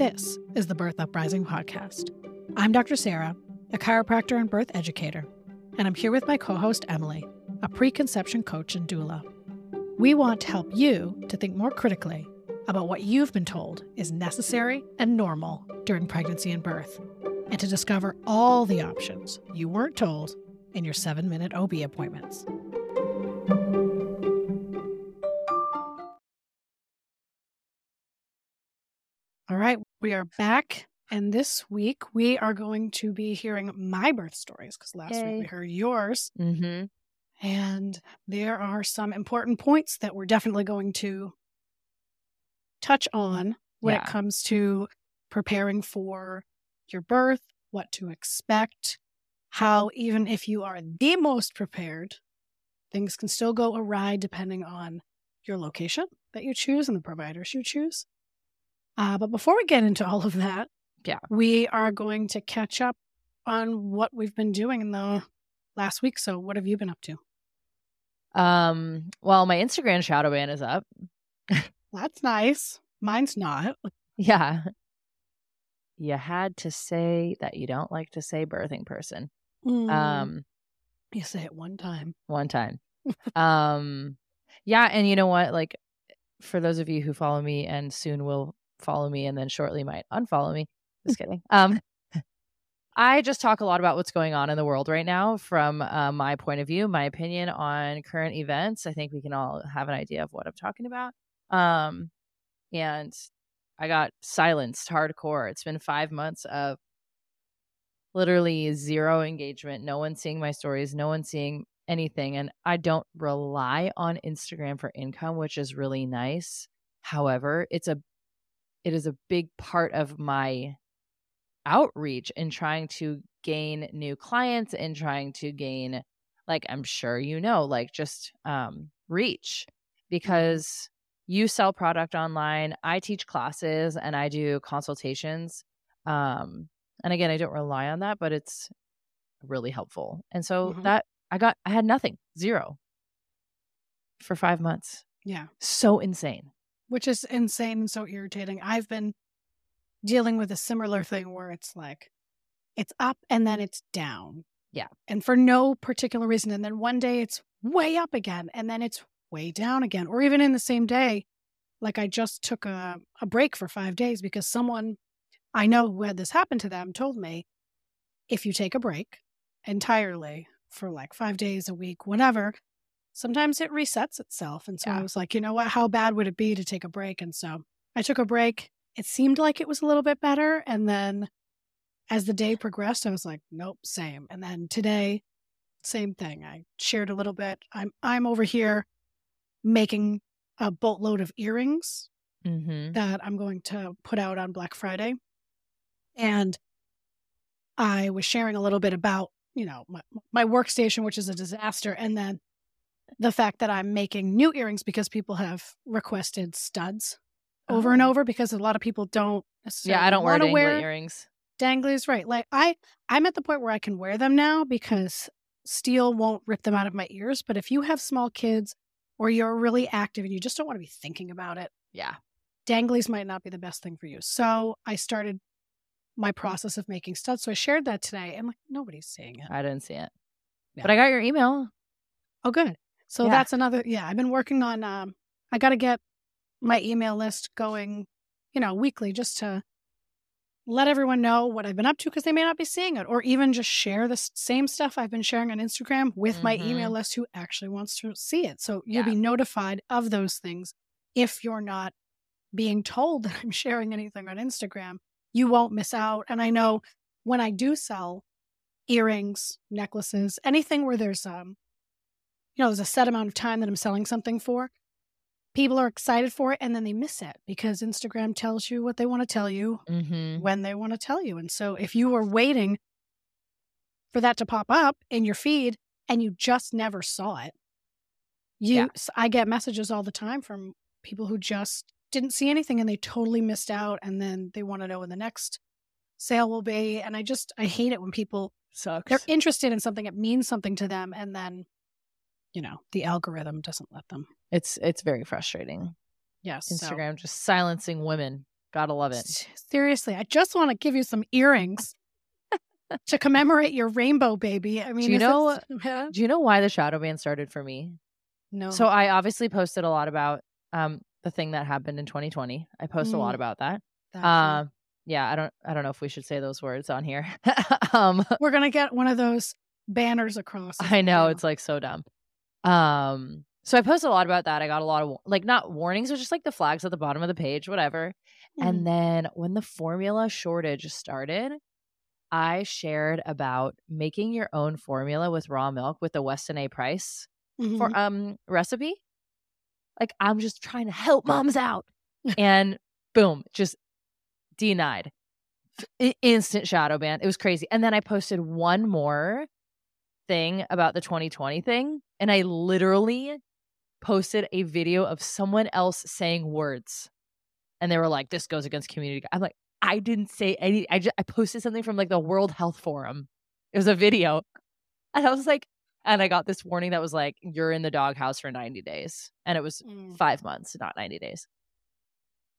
This is the Birth Uprising Podcast. I'm Dr. Sarah, a chiropractor and birth educator, and I'm here with my co host, Emily, a preconception coach and doula. We want to help you to think more critically about what you've been told is necessary and normal during pregnancy and birth, and to discover all the options you weren't told in your seven minute OB appointments. We are back. And this week we are going to be hearing my birth stories because last Yay. week we heard yours. Mm-hmm. And there are some important points that we're definitely going to touch on when Yeah. it comes to preparing for your birth, what to expect, how, even if you are the most prepared, things can still go awry depending on your location that you choose and the providers you choose. Uh, but before we get into all of that, Yeah. we are going to catch up on what we've been doing in the last week. So, what have you been up to? Um, well, my Instagram shadow ban is up. That's nice. Mine's not. Yeah. You had to say that you don't like to say birthing person. Um, Um, you say it one time. one time. um, yeah, and you know what? Like, for those of you who follow me and soon will follow me and then shortly might unfollow me, just kidding. Um, I just talk a lot about what's going on in the world right now from uh, my point of view, my opinion on current events. I think we can all have an idea of what I'm talking about. Um, and I got silenced hardcore. It's been five months of literally zero engagement, no one seeing my stories, no one seeing anything. And I don't rely on Instagram for income, which is really nice. However, it's a it is a big part of my outreach in trying to gain new clients and trying to gain like I'm sure you know, like just um reach because you sell product online, I teach classes and I do consultations. Um and again, I don't rely on that, but it's really helpful. And so Mhm. that I got I had nothing, zero for 5 months. Yeah. So insane. Which is insane and so irritating. I've been dealing with a similar thing where it's like, it's up and then it's down. Yeah. And for no particular reason. And then one day it's way up again and then it's way down again. Or even in the same day, like I just took a, a break for five days because someone I know who had this happen to them told me if you take a break entirely for like five days a week, whatever, sometimes it resets itself. And so I was like, you know what? How bad would it be to take a break? And so I took a break. It seemed like it was a little bit better. And then as the day progressed, I was like, nope, same. And then today, same thing. I shared a little bit. I'm I'm over here making a boatload of earrings Mhm. that I'm going to put out on Black Friday. And I was sharing a little bit about, you know, my, my workstation, which is a disaster. And then the fact that I'm making new earrings because people have requested studs over and Oh. over because a lot of people don't Yeah, I don't wear dangly wear earrings. danglies. Right. Like I, I'm at the point where I can wear them now because steel won't rip them out of my ears. But if you have small kids or you're really active and you just don't want to be thinking about it, Yeah. danglies might not be the best thing for you. So I started my process of making studs. So I shared that today and like nobody's seeing it. I didn't see it. Yeah. But I got your email. Oh, good. So Yeah. that's another, yeah, I've been working on, um, I got to get my email list going, you know, weekly just to let everyone know what I've been up to because they may not be seeing it or even just share the same stuff I've been sharing on Instagram with my email list who actually wants to see it. So you'll Yeah. be notified of those things if you're not being told that I'm sharing anything on Instagram. You won't miss out. And I know when I do sell earrings, necklaces, anything where there's um you know, there's a set amount of time that I'm selling something for. People are excited for it and then they miss it because Instagram tells you what they want to tell you Mm-hmm. when they want to tell you. And so if you were waiting for that to pop up in your feed and you just never saw it, you Yeah. I get messages all the time from people who just didn't see anything and they totally missed out and then they want to know when the next sale will be and I just I hate it when people Sucks. they're interested in something it means something to them and then you know, the algorithm doesn't let them. it's it's very frustrating. Yes. so- Instagram just silencing women. Gotta love it. Seriously, I just want to give you some earrings to commemorate your rainbow baby. I mean, do you know- Huh? Do you know why the shadow ban started for me? no. So I obviously posted a lot about um the thing that happened in 2020. I post a lot Mm, about that. Um yeah, I don't I don't know if we should say those words on here. um we're gonna get one of those banners across. I know do. it's like so dumb. Um, so I posted a lot about that. I got a lot of like not warnings, but just like the flags at the bottom of the page, whatever. Mm. And then when the formula shortage started, I shared about making your own formula with raw milk with the Weston A. Price Mhm. for um recipe. Like I'm just trying to help moms out, and boom, just denied. Instant shadow ban. It was crazy. And then I posted one more thing about the 2020 thing, and I literally posted a video of someone else saying words, and they were like, "This goes against community." I'm like, I didn't say any. I just I posted something from like the World Health Forum. It was a video, and I was like, and I got this warning that was like, "You're in the doghouse for 90 days," and it was Mm. five months, not 90 days.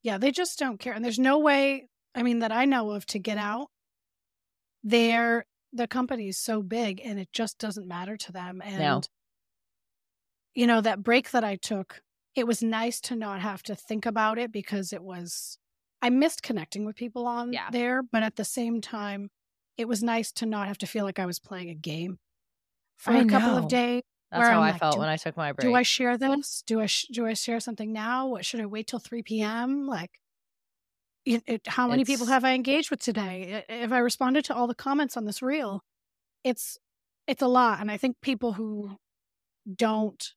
Yeah, they just don't care. And there's no way, I mean, that I know of to get out. They're the company is so big and it just doesn't matter to them. And you know, that break that I took, it was nice to not have to think about it because it was I missed connecting with people on Yeah. there, but at the same time, it was nice to not have to feel like I was playing a game for I a couple of days. That's how I'm I like, felt when I took my break. Do I share this? Do I sh- do I share something now? What should I wait till three p.m.? Like, it, it, how many people have I engaged with today? If I responded to all the comments on this reel, it's it's a lot, and I think people who don't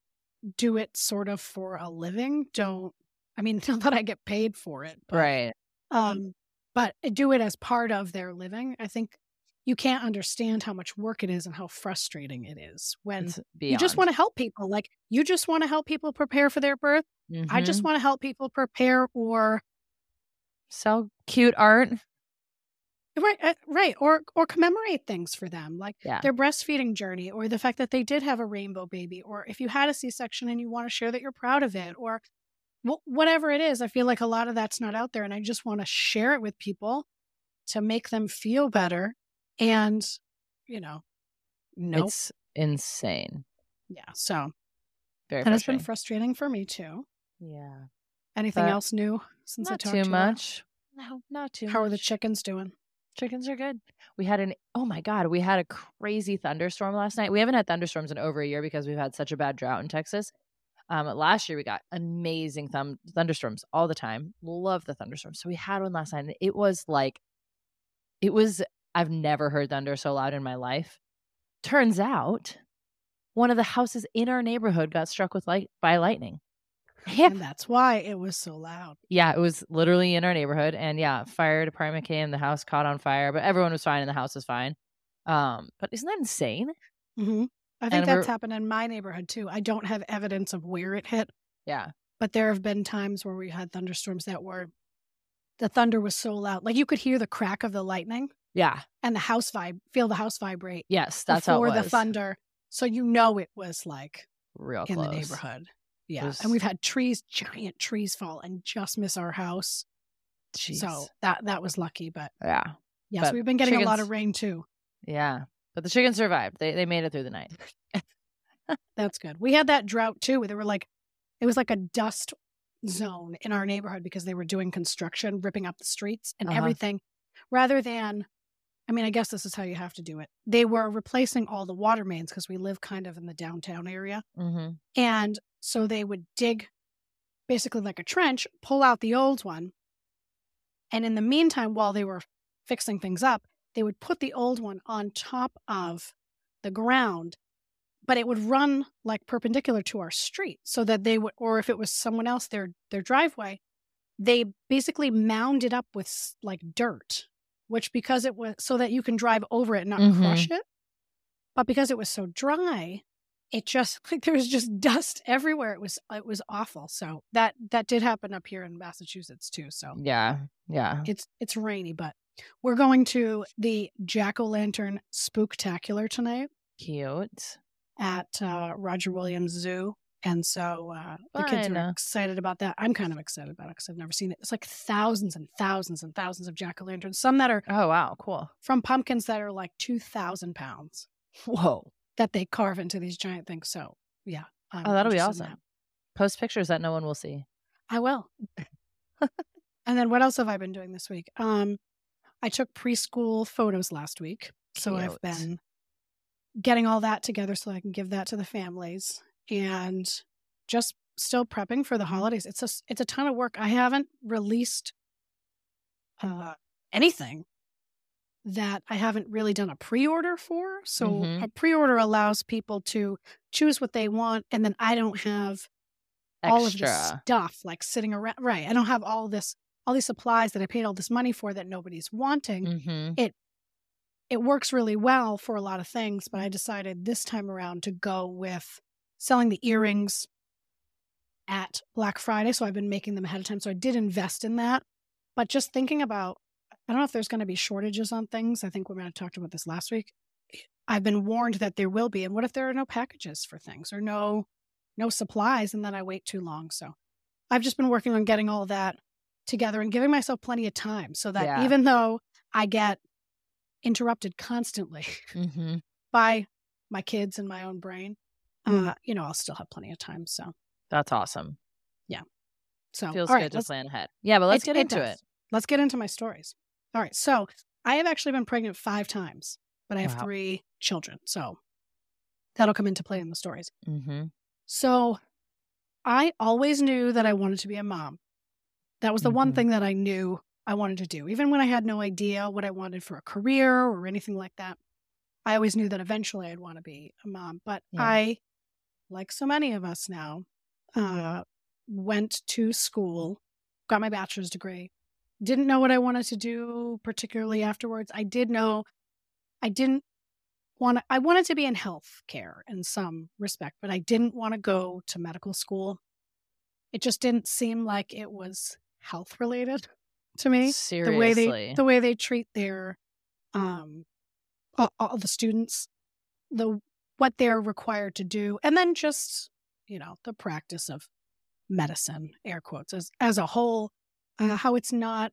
do it sort of for a living don't. I mean, not that I get paid for it, but right? um, but do it as part of their living. I think you can't understand how much work it is and how frustrating it is when you just want to help people. Like you just want to help people prepare for their birth. I just Mm-hmm. want to help people prepare or sell cute art. right, uh, right, or or commemorate things for them, like Yeah. their breastfeeding journey, or the fact that they did have a rainbow baby, or if you had a C-section and you want to share that you're proud of it, or wh- whatever it is. I feel like a lot of that's not out there, and I just want to share it with people to make them feel better. And you know, nope, It's insane. yeah. So Very and it's been frustrating for me too. yeah. Anything But else new since I Not talked too to you? much. No, not too How much. are the chickens doing? Chickens are good. We had an oh my god, we had a crazy thunderstorm last night. We haven't had thunderstorms in over a year because we've had such a bad drought in Texas. Um, last year we got amazing thum- thunderstorms all the time. Love the thunderstorms. So we had one last night. And it was like, it was. I've never heard thunder so loud in my life. Turns out, one of the houses in our neighborhood got struck with light by lightning. Yeah, And that's why it was so loud. yeah, it was literally in our neighborhood, and yeah, fire department came. The house caught on fire, but everyone was fine, and the house was fine. Um, but isn't that insane? hmm I think And that's we're- happened in my neighborhood too. I don't have evidence of where it hit, Yeah, but there have been times where we had thunderstorms that were the thunder was so loud, like you could hear the crack of the lightning yeah, and the house vibe, feel the house vibrate yes, that's how it was. the thunder, so you know it was like Real in close. the neighborhood. Yeah, and we've had trees, giant trees fall and just miss our house. Jeez. So that that was lucky, but yeah, yes, But we've been getting a lot of rain too. yeah. But the chickens survived. They they made it through the night. That's good. We had that drought too. Where they were like, it was like a dust zone in our neighborhood because they were doing construction, ripping up the streets and Uh-huh. everything. Rather than, I mean, I guess this is how you have to do it. They were replacing all the water mains because we live kind of in the downtown area. Mm-hmm. And so they would dig basically like a trench, pull out the old one. And in the meantime, while they were fixing things up, they would put the old one on top of the ground, but it would run like perpendicular to our street so that they would, or if it was someone else, their, their driveway, they basically mound it up with like dirt, which because it was so that you can drive over it and not Mhm. crush it. But because it was so dry, it just like there was just dust everywhere. It was it was awful. So that that did happen up here in Massachusetts too. So Yeah, yeah. it's it's rainy, but we're going to the Jack O' Lantern Spooktacular tonight Cute. at uh, Roger Williams Zoo, And so uh, the kids are excited about that. I'm kind of excited about it because I've never seen it. It's like thousands and thousands and thousands of jack o' lanterns. Some that are Oh wow, cool. from pumpkins that are like 2,000 pounds Whoa. That they carve into these giant things. So, yeah. I'm Oh, that'll be awesome. that. Post pictures that no one will see. I will. and then what else have I been doing this week? Um, I took preschool photos last week. So I've been getting all that together so I can give that to the families and just still prepping for the holidays. It's a, it's a ton of work. I haven't released uh, anything that I haven't really done a pre-order for. So Mhm. a pre-order allows people to choose what they want and then I don't have all of this stuff like sitting around right. I don't have all this all these supplies that I paid all this money for that nobody's wanting Mm-hmm. it works really well for a lot of things, but I decided this time around to go with selling the earrings at Black Friday. So I've been making them ahead of time. So I did invest in that. But just thinking about, I don't know if there's going to be shortages on things. I think we might have talked about this last week. I've been warned that there will be. And what if there are no packages for things or no no supplies and then I wait too long? So I've just been working on getting all that together and giving myself plenty of time so that Yeah. even though I get interrupted constantly Mm-hmm. by my kids and my own brain, Mm. uh, you know, I'll still have plenty of time. So, That's awesome. Yeah. So Feels right, good to plan ahead. Yeah, but let's it- get into does. it. let's get into my stories. All right. So I have actually been pregnant five times, but I have Wow. three children. So that'll come into play in the stories. Mm-hmm. So I always knew that I wanted to be a mom. That was the one Mhm. thing that I knew I wanted to do. Even when I had no idea what I wanted for a career or anything like that, I always knew that eventually I'd want to be a mom. But Yeah. I, like so many of us now, uh, went to school, got my bachelor's degree, didn't know what I wanted to do particularly afterwards. I did know I didn't want to, I wanted to be in health care in some respect, but I didn't want to go to medical school. It just didn't seem like it was health related to me. Seriously. The way they the way they treat their um all, all the students, the what they're required to do, and then just, you know, the practice of medicine, air quotes, as as a whole, uh, how it's not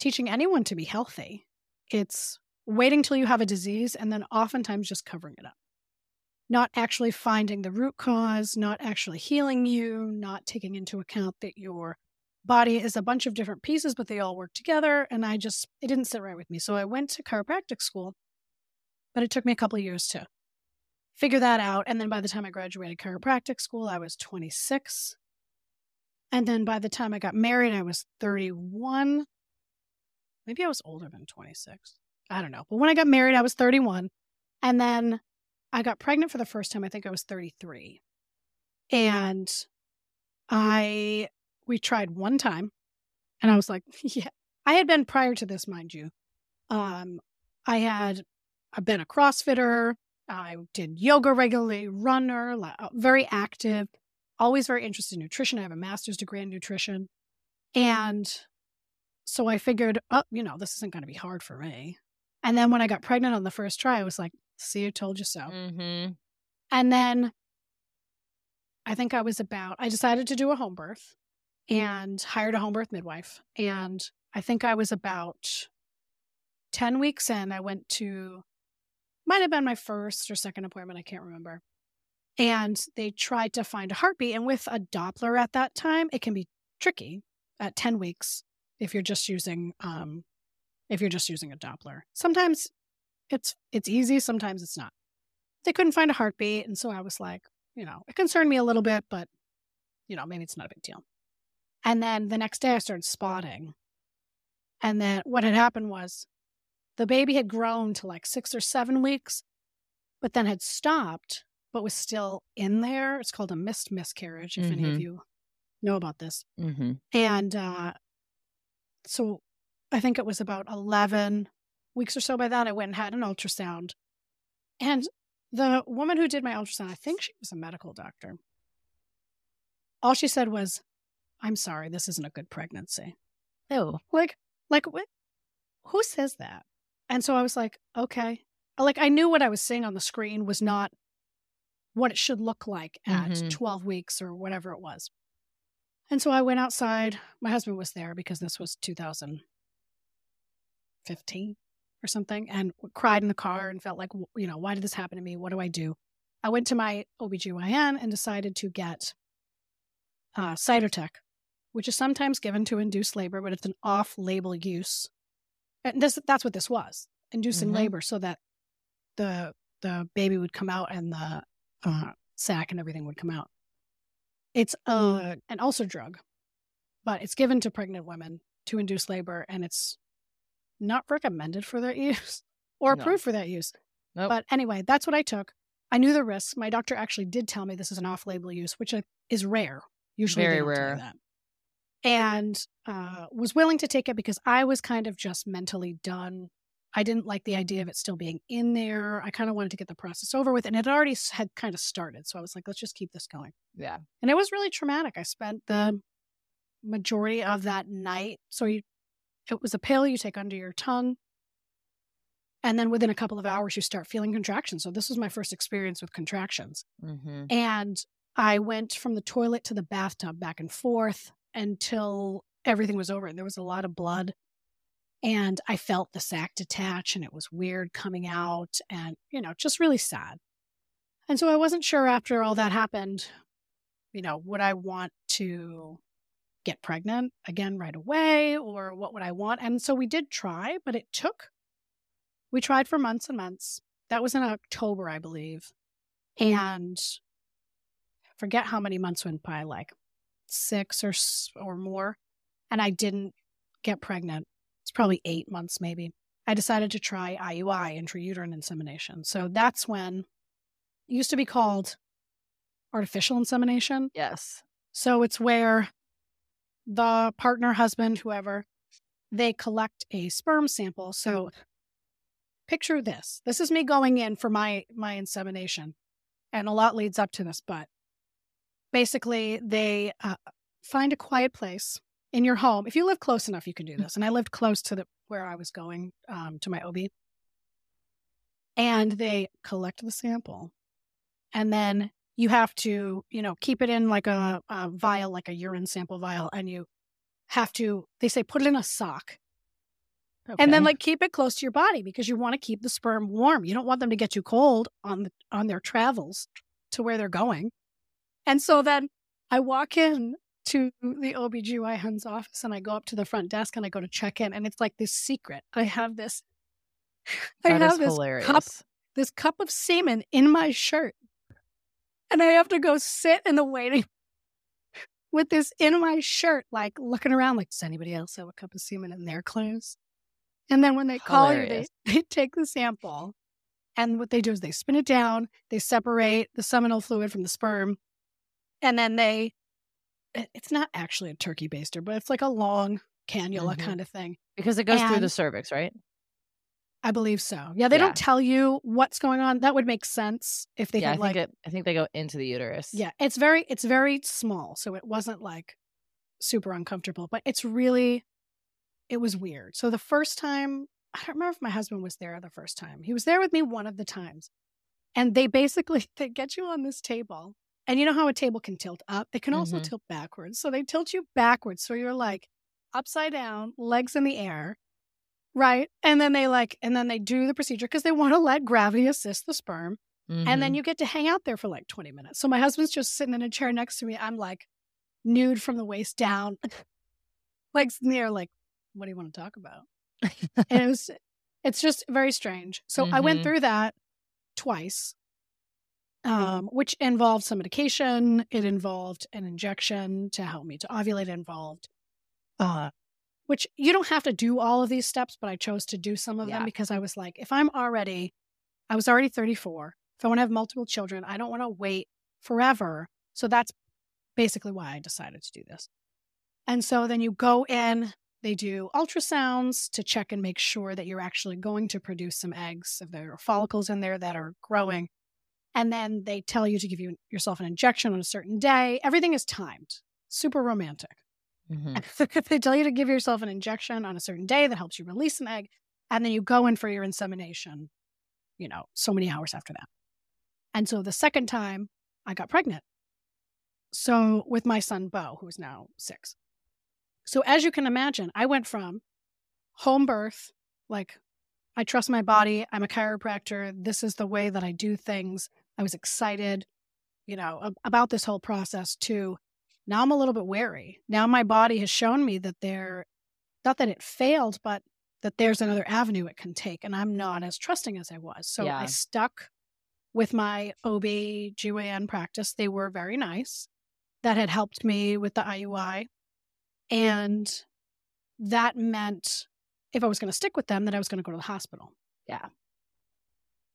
teaching anyone to be healthy. It's waiting till you have a disease and then oftentimes just covering it up. Not actually finding the root cause, not actually healing you, not taking into account that your body is a bunch of different pieces, but they all work together. And I just, it didn't sit right with me. So I went to chiropractic school, but it took me a couple years to figure that out. And then by the time I graduated chiropractic school, I was 26. And then by the time I got married, I was 31. Maybe I was older than 26. I don't know. But when I got married, I was 31. And then I got pregnant for the first time. I think I was 33. And I, we tried one time. And I was like, yeah. I had been prior to this, mind you. Um, I had, I've been a CrossFitter. I did yoga regularly, runner, very active, always very interested in nutrition. I have a master's degree in nutrition. And so I figured, oh, you know, this isn't going to be hard for me. And then when I got pregnant on the first try, I was like, see, I told you so. Mm-hmm. And then I think I was about, I decided to do a home birth and hired a home birth midwife. And I think I was about 10 weeks in. I went to, might have been my first or second appointment. I can't remember. And they tried to find a heartbeat. And with a Doppler at that time, it can be tricky at 10 weeks if you're just using, um, if you're just using a Doppler. Sometimes it's it's easy, sometimes it's not they couldn't find a heartbeat. And so I was like, you know, it concerned me a little bit, but, you know, maybe it's not a big deal. And then the next day I started spotting. And then what had happened was the baby had grown to like six or seven weeks, but then had stopped, but was still in there. It's called a missed miscarriage, if any of Mhm. you know about this. Mm-hmm. And uh, so I think it was about 11 weeks or so by that, I went and had an ultrasound. And the woman who did my ultrasound, I think she was a medical doctor. All she said was, I'm sorry, this isn't a good pregnancy. Oh. Like, like what? Who says that? And so I was like, okay. Like I knew what I was seeing on the screen was not what it should look like at Mhm. 12 weeks or whatever it was. And so I went outside. My husband was there because this was 2015 or something and cried in the car and felt like, you know, why did this happen to me? What do I do? I went to my OBGYN and decided to get uh, Cytotec, which is sometimes given to induce labor, but it's an off label use. And this, that's what this was inducing Mhm. labor so that the the baby would come out and the uh, sac and everything would come out. It's uh, an ulcer drug, but it's given to pregnant women to induce labor, and it's not recommended for that use or No. approved for that use. Nope. But anyway, that's what I took. I knew the risks. My doctor actually did tell me this is an off-label use, which is rare. Usually, Very don't tell you rare. that. And uh, was willing to take it because I was kind of just mentally done. I didn't like the idea of it still being in there. I kind of wanted to get the process over with, and it already had kind of started. So I was like, let's just keep this going. Yeah. And it was really traumatic. I spent the majority of that night. So you, it was a pill you take under your tongue. And then within a couple of hours, you start feeling contractions. So this was my first experience with contractions. Mm-hmm. And I went from the toilet to the bathtub back and forth until everything was over. And there was a lot of blood. And I felt the sac detach and it was weird coming out and, you know, just really sad. And so I wasn't sure after all that happened, you know, would I want to get pregnant again right away or what would I want? And so we did try, but it took, we tried for months and months. That was in October, I believe. And forget how many months went by, like six or or more, and I didn't get pregnant. Probably eight months, maybe. I decided to try IUI, intrauterine insemination. So that's when it used to be called artificial insemination. Yes. So it's where the partner, husband, whoever, they collect a sperm sample. So picture this. This is me going in for my my insemination. And a lot leads up to this, but basically they uh, find a quiet place in your home. If you live close enough, you can do this. And I lived close to the where I was going um, to my OB. And they collect the sample. And then you have to, you know, keep it in like a, a vial, like a urine sample vial, and you have to, they say, put it in a sock. And then like keep it close to your body because you want to keep the sperm warm. You don't want them to get too cold on the on their travels to where they're going. And so then I walk in to the OBGYN's office and I go up to the front desk and I go to check in and it's like this secret. I have this I That have this hilarious. cup this cup of semen in my shirt. And I have to go sit in the waiting with this in my shirt, like looking around, like, does anybody else have a cup of semen in their clothes? And then when they call you, they, they take the sample. And what they do is they spin it down, they separate the seminal fluid from the sperm, and then they, it's not actually a turkey baster, but it's like a long cannula Mhm. kind of thing. because it goes through the cervix, right? I believe so. Yeah, they Yeah. don't tell you what's going on. That would make sense if they yeah, I had think like it. I think they go into the uterus. Yeah, it's very it's very small, so it wasn't like super uncomfortable, but it's really it was weird. So the first time, I don't remember if my husband was there the first time. He was there with me one of the times. And they basically they get you on this table. And you know how a table can tilt up? They can also Mhm. tilt backwards. So they tilt you backwards so you're like upside down, legs in the air. Right? And then they like and then they do the procedure because they want to let gravity assist the sperm. And then Mhm. you get to hang out there for like 20 minutes. So my husband's just sitting in a chair next to me. I'm like nude from the waist down, legs in the air, like, what do you want to talk about? and it was, it's just very strange. So I went Mhm. through that twice, um, which involved some medication. It involved an injection to help me to ovulate. It involved, uh, which you don't have to do all of these steps, but I chose to do some of Yeah. them because I was like, if I'm already, I was already 34. If I want to have multiple children, I don't want to wait forever. So that's basically why I decided to do this. And so then you go in, they do ultrasounds to check and make sure that you're actually going to produce some eggs, if there are follicles in there that are growing. And then they tell you to give you yourself an injection on a certain day. Everything is timed, super romantic. Mhm. they tell you to give yourself an injection on a certain day that helps you release an egg. And then you go in for your insemination, you know, so many hours after that. And so the second time I got pregnant. So with my son, Bo, who's now six. So as you can imagine, I went from home birth, like I trust my body, I'm a chiropractor, this is the way that I do things. I was excited, you know, about this whole process too. now I'm a little bit wary. Now my body has shown me that there, not that it failed, but that there's another avenue it can take. And I'm not as trusting as I was. So Yeah. I stuck with my OB GYN practice. They were very nice. That had helped me with the IUI. And that meant if I was going to stick with them, that I was going to go to the hospital. Yeah.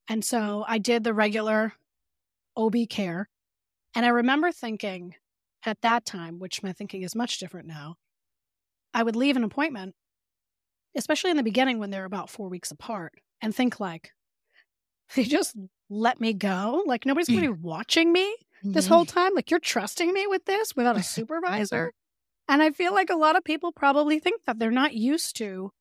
And so I did the regular OB care. And I remember thinking at that time, which my thinking is much different now, I would leave an appointment, especially in the beginning when they're about four weeks apart, and think like, they just let me go. Like nobody's going to be watching me this Mm-hmm. whole time. Like you're trusting me with this without a supervisor. and I feel like a lot of people probably think that they're not used to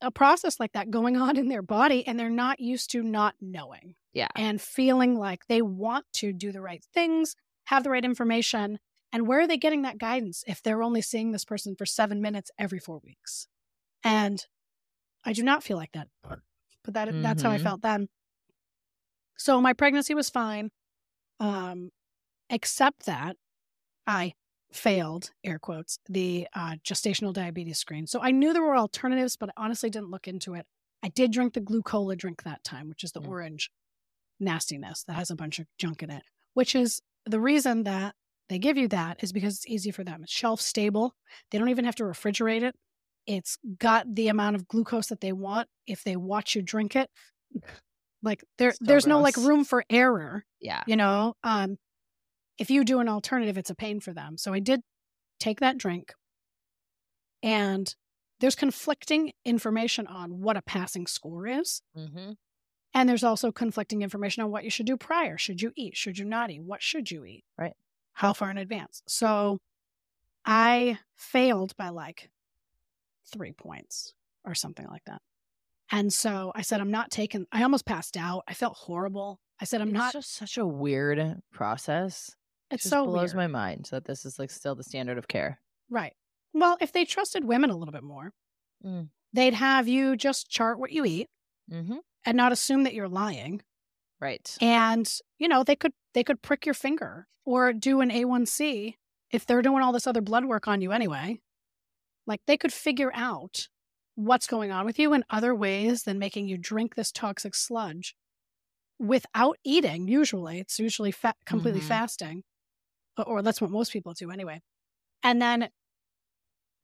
a process like that going on in their body and they're not used to not knowing Yeah. and feeling like they want to do the right things, have the right information. And where are they getting that guidance if they're only seeing this person for seven minutes every four weeks? And I do not feel like that. But that that's how I Mhm. felt then. So my pregnancy was fine. Um, except that I failed, air quotes, the uh, gestational diabetes screen. So I knew there were alternatives, but I honestly didn't look into it. I did drink the glucola drink that time, which is the Mm. orange nastiness that has a bunch of junk in it, which is the reason that they give you that is because it's easy for them. It's shelf stable. They don't even have to refrigerate it. It's got the amount of glucose that they want if they watch you drink it. Like there So there's no like room for error Yeah. you know um if you do an alternative it's a pain for them so i did take that drink and there's conflicting information on what a passing score is Mm-hmm. And there's also conflicting information on what you should do prior should you eat should you not eat what should you eat Right. how far in advance so i failed by like three points or something like that and so i said i'm not taking i almost passed out i felt horrible i said i'm it's not just such a weird process. it's just so blows weird. my mind that this is like still the standard of care. Right. Well, if they trusted women a little bit more, Mm. they'd have you just chart what you eat Mm-hmm. And not assume that you're lying. Right. And, you know, they could they could prick your finger or do an A1C if they're doing all this other blood work on you anyway. Like they could figure out what's going on with you in other ways than making you drink this toxic sludge without eating. Usually, it's usually fa- completely Mhm. fasting, or, or that's what most people do anyway. And then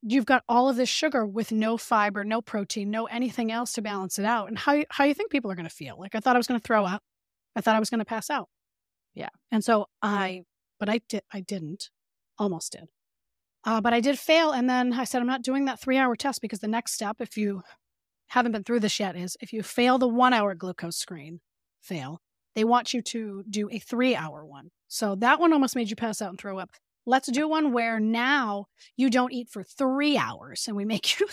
you've got all of this sugar with no fiber, no protein, no anything else to balance it out. And how you- how you think people are going to feel? Like I thought I was going to throw up. I thought I was going to pass out. Yeah. And so I, but I did. I didn't. Almost did. Uh, but I did fail. And then I said, I'm not doing that three hour test because the next step, if you haven't been through this yet, is if you fail the one hour glucose screen, fail, they want you to do a three hour one. So that one almost made you pass out and throw up. Let's do one where now you don't eat for three hours and we make you,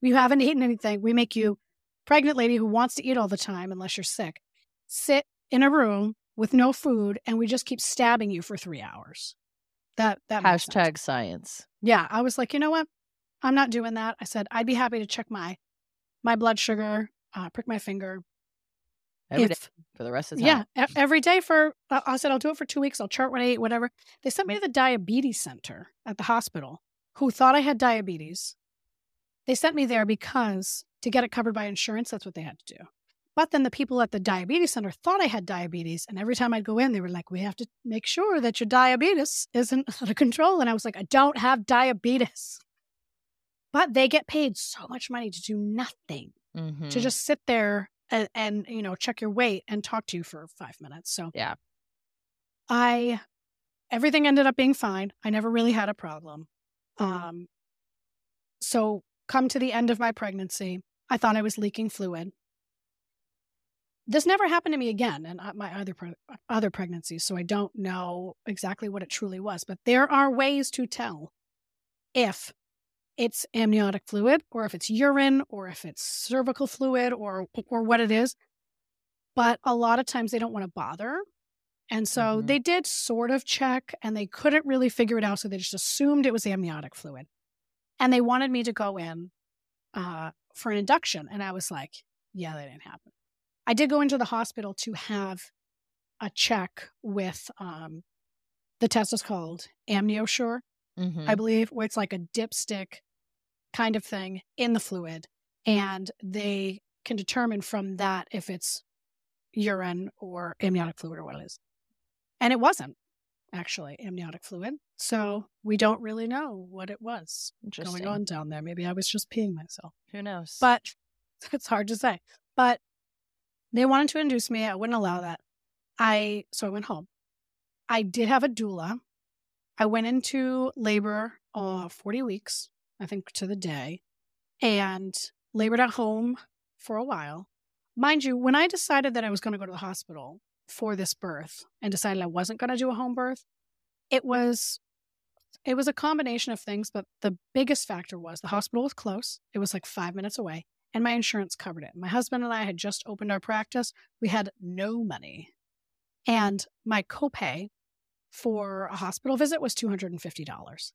you haven't eaten anything. We make you, pregnant lady who wants to eat all the time, unless you're sick, sit in a room with no food and we just keep stabbing you for three hours. That, that. Hashtag science. Yeah, I was like, you know what? I'm not doing that. I said I'd be happy to check my my blood sugar, uh, prick my finger. Every day if for the rest of the time. yeah, every day for I said I'll do it for two weeks. I'll chart what I ate, whatever. They sent me to the diabetes center at the hospital, who thought I had diabetes. They sent me there because to get it covered by insurance, that's what they had to do. But then the people at the diabetes center thought I had diabetes, and every time I'd go in, they were like, "We have to make sure that your diabetes isn't out of control." And I was like, "I don't have diabetes." But they get paid so much money to do nothing Mhm. to just sit there and, and you know check your weight and talk to you for five minutes so Yeah. i everything ended up being fine. I never really had a problem. Um so come to the end of my pregnancy i thought i was leaking fluid. This never happened to me again in uh, my other pre- other pregnancies so i don't know exactly what it truly was but there are ways to tell if it's amniotic fluid or if it's urine or if it's cervical fluid or or what it is but a lot of times they don't want to bother And so Mhm. they did sort of check and they couldn't really figure it out. So they just assumed it was amniotic fluid. And they wanted me to go in uh, for an induction. And I was like, yeah, that didn't happen. I did go into the hospital to have a check with um, the test is called AmnioSure, Mhm. I believe, where it's like a dipstick kind of thing in the fluid. And they can determine from that if it's urine or amniotic fluid or what it is. And it wasn't actually amniotic fluid. So we don't really know what it was going on down there. Maybe I was just peeing myself. Who knows? But it's hard to say. But they wanted to induce me. I wouldn't allow that. I so I went home. I did have a doula. I went into labor uh 40 weeks, I think to the day, and labored at home for a while. Mind you, when I decided that I was going to go to the hospital for this birth and decided I wasn't going to do a home birth, it was it was a combination of things, but the biggest factor was the hospital was close. It was like 5 minutes away and my insurance covered it. My husband and I had just opened our practice. We had no money. And my copay for a hospital visit was $250.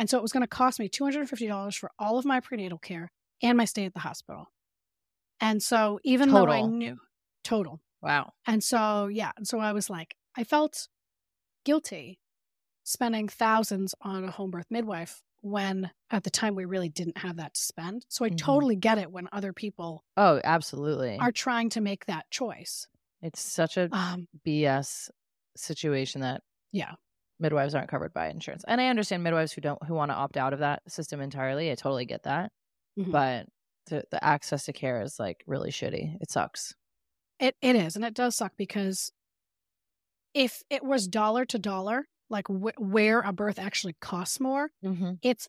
And so it was going to cost me $250 for all of my prenatal care and my stay at the hospital. And so even though I knew total. wow. And so, yeah. And so I was like, I felt guilty spending thousands on a home birth midwife when at the time we really didn't have that to spend. So I Mhm. totally get it when other people Oh, absolutely. are trying to make that choice. it's such a Um, BS situation that yeah. Midwives aren't covered by insurance. And I understand midwives who don't who want to opt out of that system entirely. I totally get that. Mhm. But the, the access to care is like really shitty. It sucks. It it is, and it does suck because if it was dollar to dollar, like wh- where a birth actually costs more, Mm-hmm. it's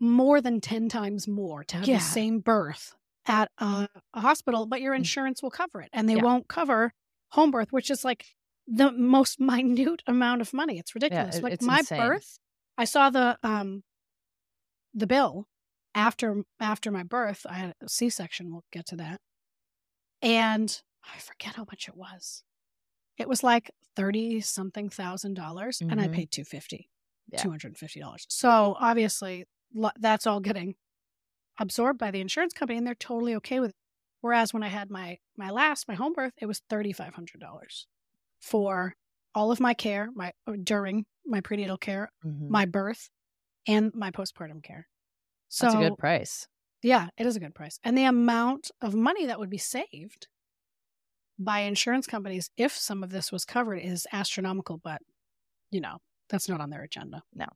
more than ten times more to have Yeah. the same birth at a, a hospital, but your insurance will cover it, and they Mm. Yeah. won't cover home birth, which is like the most minute amount of money. It's ridiculous. it- like it's my insane. birth, I saw the um the bill after after my birth. I had a C section. We'll get to that, and I forget how much it was. It was like thirty something thousand dollars, and I Mhm. paid two fifty, Yeah. two hundred and fifty dollars. So obviously, that's all getting absorbed by the insurance company, and they're totally okay with it. Whereas when I had my my last my home birth, it was thirty five hundred dollars for all of my care, my uh, during my prenatal care, Mm-hmm. my birth, and my postpartum care. So That's a good price. yeah, it is a good price. And the amount of money that would be saved by insurance companies if some of this was covered is astronomical, but you know, that's not on their agenda. No.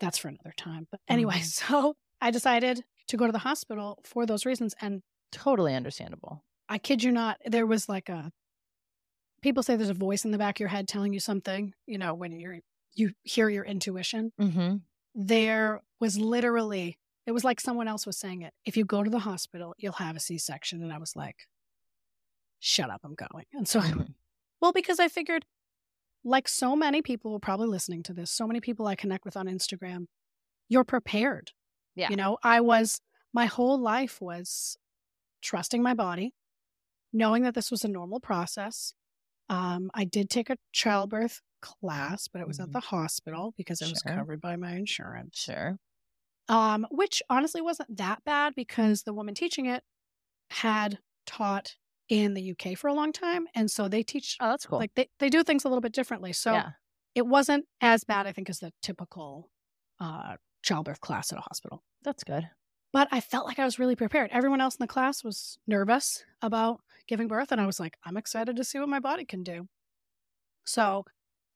That's for another time. But anyway, so I decided to go to the hospital for those reasons. And Totally understandable. I kid you not, there was like a people say there's a voice in the back of your head telling you something, you know, when you're you hear your intuition Mm-hmm. there was literally it was like someone else was saying it if you go to the hospital you'll have a c-section and i was like shut up i'm going and so Mm-hmm. Well because i figured like so many people were probably listening to this so many people i connect with on instagram you're prepared Yeah. you know i was my whole life was trusting my body knowing that this was a normal process um, i did take a childbirth class but it was Mhm. at the hospital because it was covered by my insurance Sure. um, which honestly wasn't that bad because the woman teaching it had taught in the UK for a long time, and so they teach Oh, that's cool. like they, they do things a little bit differently. So yeah. it wasn't as bad, I think, as the typical uh, childbirth class at a hospital. That's good. But I felt like I was really prepared. Everyone else in the class was nervous about giving birth, and I was like, I'm excited to see what my body can do. So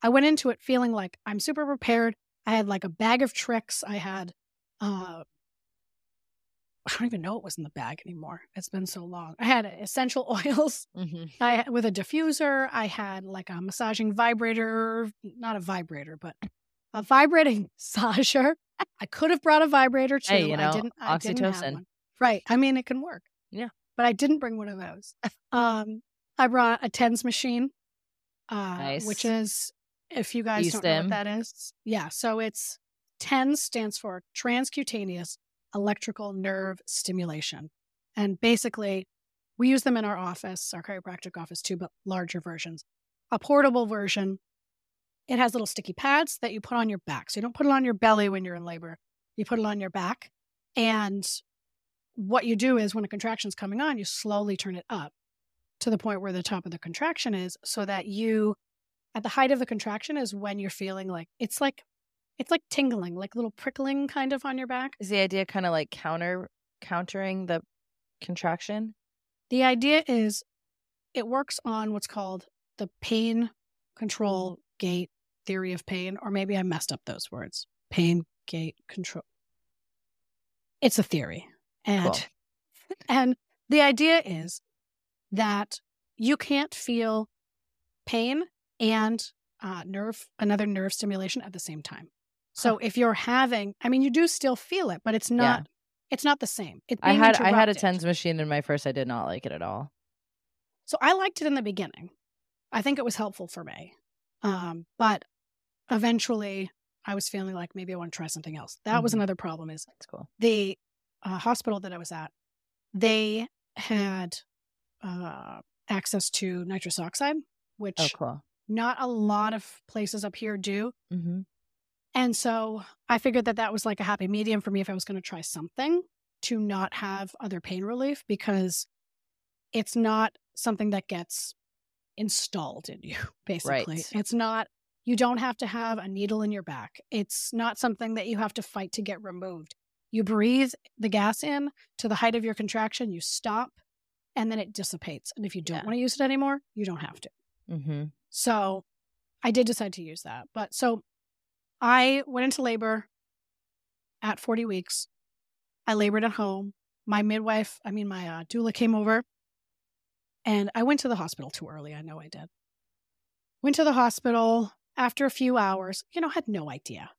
I went into it feeling like I'm super prepared. I had like a bag of tricks. I had, uh, I don't even know what was in the bag anymore. It's been so long. I had essential oils. Mm-hmm. I with a diffuser. I had like a massaging vibrator, not a vibrator, but a vibrating massager. I could have brought a vibrator too. Hey, you know, I didn't. I didn't oxytocin. Right. I mean, it can work. Yeah. But I didn't bring one of those. Um, I brought a TENS machine, uh, Nice. which is if you guys don't know what that is. Yeah. So it's TENS stands for transcutaneous electrical nerve stimulation, and basically we use them in our office, our chiropractic office too, but larger versions. a portable version. It has little sticky pads that you put on your back. So you don't put it on your belly when you're in labor. You put it on your back. And what you do is when a contraction's coming on, you slowly turn it up to the point where the top of the contraction is so that you at the height of the contraction is when you're feeling like it's like it's like tingling, like little prickling kind of on your back. Is the idea kind of like counter countering the contraction? The idea is it works on what's called the pain control mm. gate theory of pain, or maybe I messed up those words. Pain gate control. It's a theory. And Cool. and the idea is that you can't feel pain and uh, nerve another nerve stimulation at the same time. So if you're having, I mean, you do still feel it, but it's Yeah. not. It's not the same. It's I had I had a tens machine in my first. I did not like it at all. So I liked it in the beginning. I think it was helpful for me. Um, but eventually I was feeling like maybe I want to try something else. That was Mhm. another problem is That's cool. the uh, hospital that I was at, they had uh, access to nitrous oxide, which Oh, cool. not a lot of places up here do. Mm-hmm. And so I figured that that was like a happy medium for me if I was going to try something to not have other pain relief because it's not something that gets installed in you, basically. Right. It's not, you don't have to have a needle in your back. It's not something that you have to fight to get removed. You breathe the gas in to the height of your contraction, you stop, and then it dissipates. And if you don't Yeah. want to use it anymore, you don't have to. Mm-hmm. So I did decide to use that. But so I went into labor at 40 weeks. I labored at home. My midwife, I mean, my uh, doula came over and I went to the hospital too early. I know I did. Went to the hospital after a few hours, you know, had no idea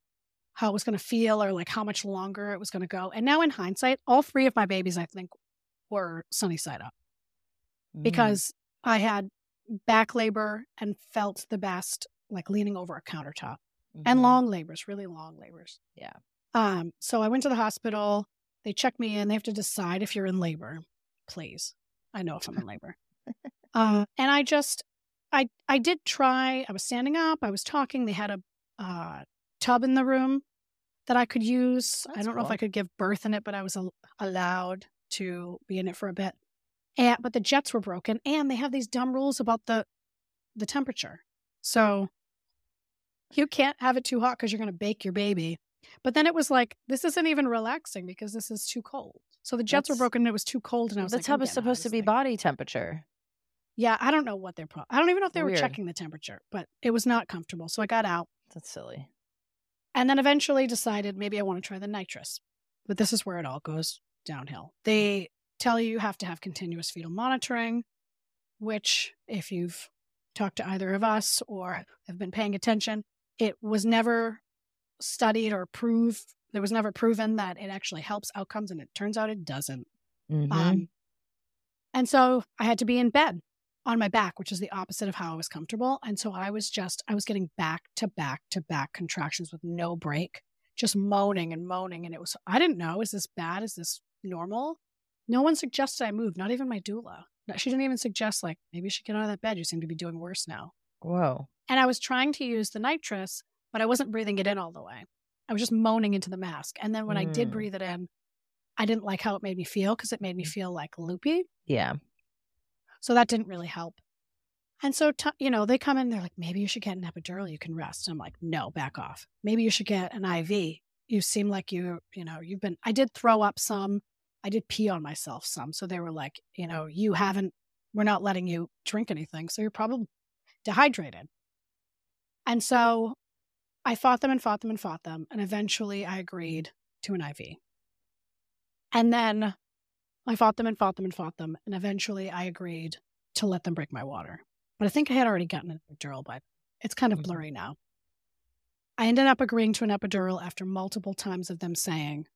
how it was going to feel or like how much longer it was going to go. And now in hindsight, all three of my babies, I think, were sunny side up Mm. because I had back labor and felt the best like leaning over a countertop and Mhm. long labors, really long labors. Yeah. Um, so I went to the hospital. They check me in. They have to decide if you're in labor. Please, I know if I'm in labor. uh, and I just, I, I did try. I was standing up. I was talking. They had a uh, tub in the room that I could use. I don't know if I could give birth in it, but I was al- allowed to be in it for a bit. And but the jets were broken, and they have these dumb rules about the the temperature. So you can't have it too hot because you're going to bake your baby. But then it was like, this isn't even relaxing because this is too cold. So the jets were broken and it was too cold. And I was the like, tub is getting out of supposed to be thing. body temperature. Yeah, I don't know what their pro. I don't even know if they were checking the temperature, but it was not comfortable. So I got out That's silly. and then eventually decided maybe I want to try the nitrous. But this is where it all goes downhill. They tell you you have to have continuous fetal monitoring, which, if you've talked to either of us or have been paying attention, it was never studied or proved. There was never proven that it actually helps outcomes, and it turns out it doesn't. Mhm. Um, and so I had to be in bed on my back, which is the opposite of how I was comfortable. And so I was just, I was getting back to back to back contractions with no break, just moaning and moaning. And it was, I didn't know, is this bad? Is this normal? No one suggested I move, not even my doula. She didn't even suggest, like, maybe you should get out of that bed. You seem to be doing worse now. Whoa. And I was trying to use the nitrous, but I wasn't breathing it in all the way. I was just moaning into the mask. And then when I did Mm. breathe it in, I didn't like how it made me feel because it made me feel like loopy. Yeah. So that didn't really help. And so, t- you know, they come in, they're like, maybe you should get an epidural. You can rest. I'm like, no, back off. Maybe you should get an IV. You seem like you, you know, you've been, I did throw up some. I did pee on myself some. So they were like, you know, you haven't, we're not letting you drink anything. So you're probably dehydrated. And so I fought them and fought them and fought them. And eventually I agreed to an IV. And then I fought them and fought them and fought them. And eventually I agreed to let them break my water. But I think I had already gotten an epidural by it's kind of Mhm. blurry now. I ended up agreeing to an epidural after multiple times of them saying,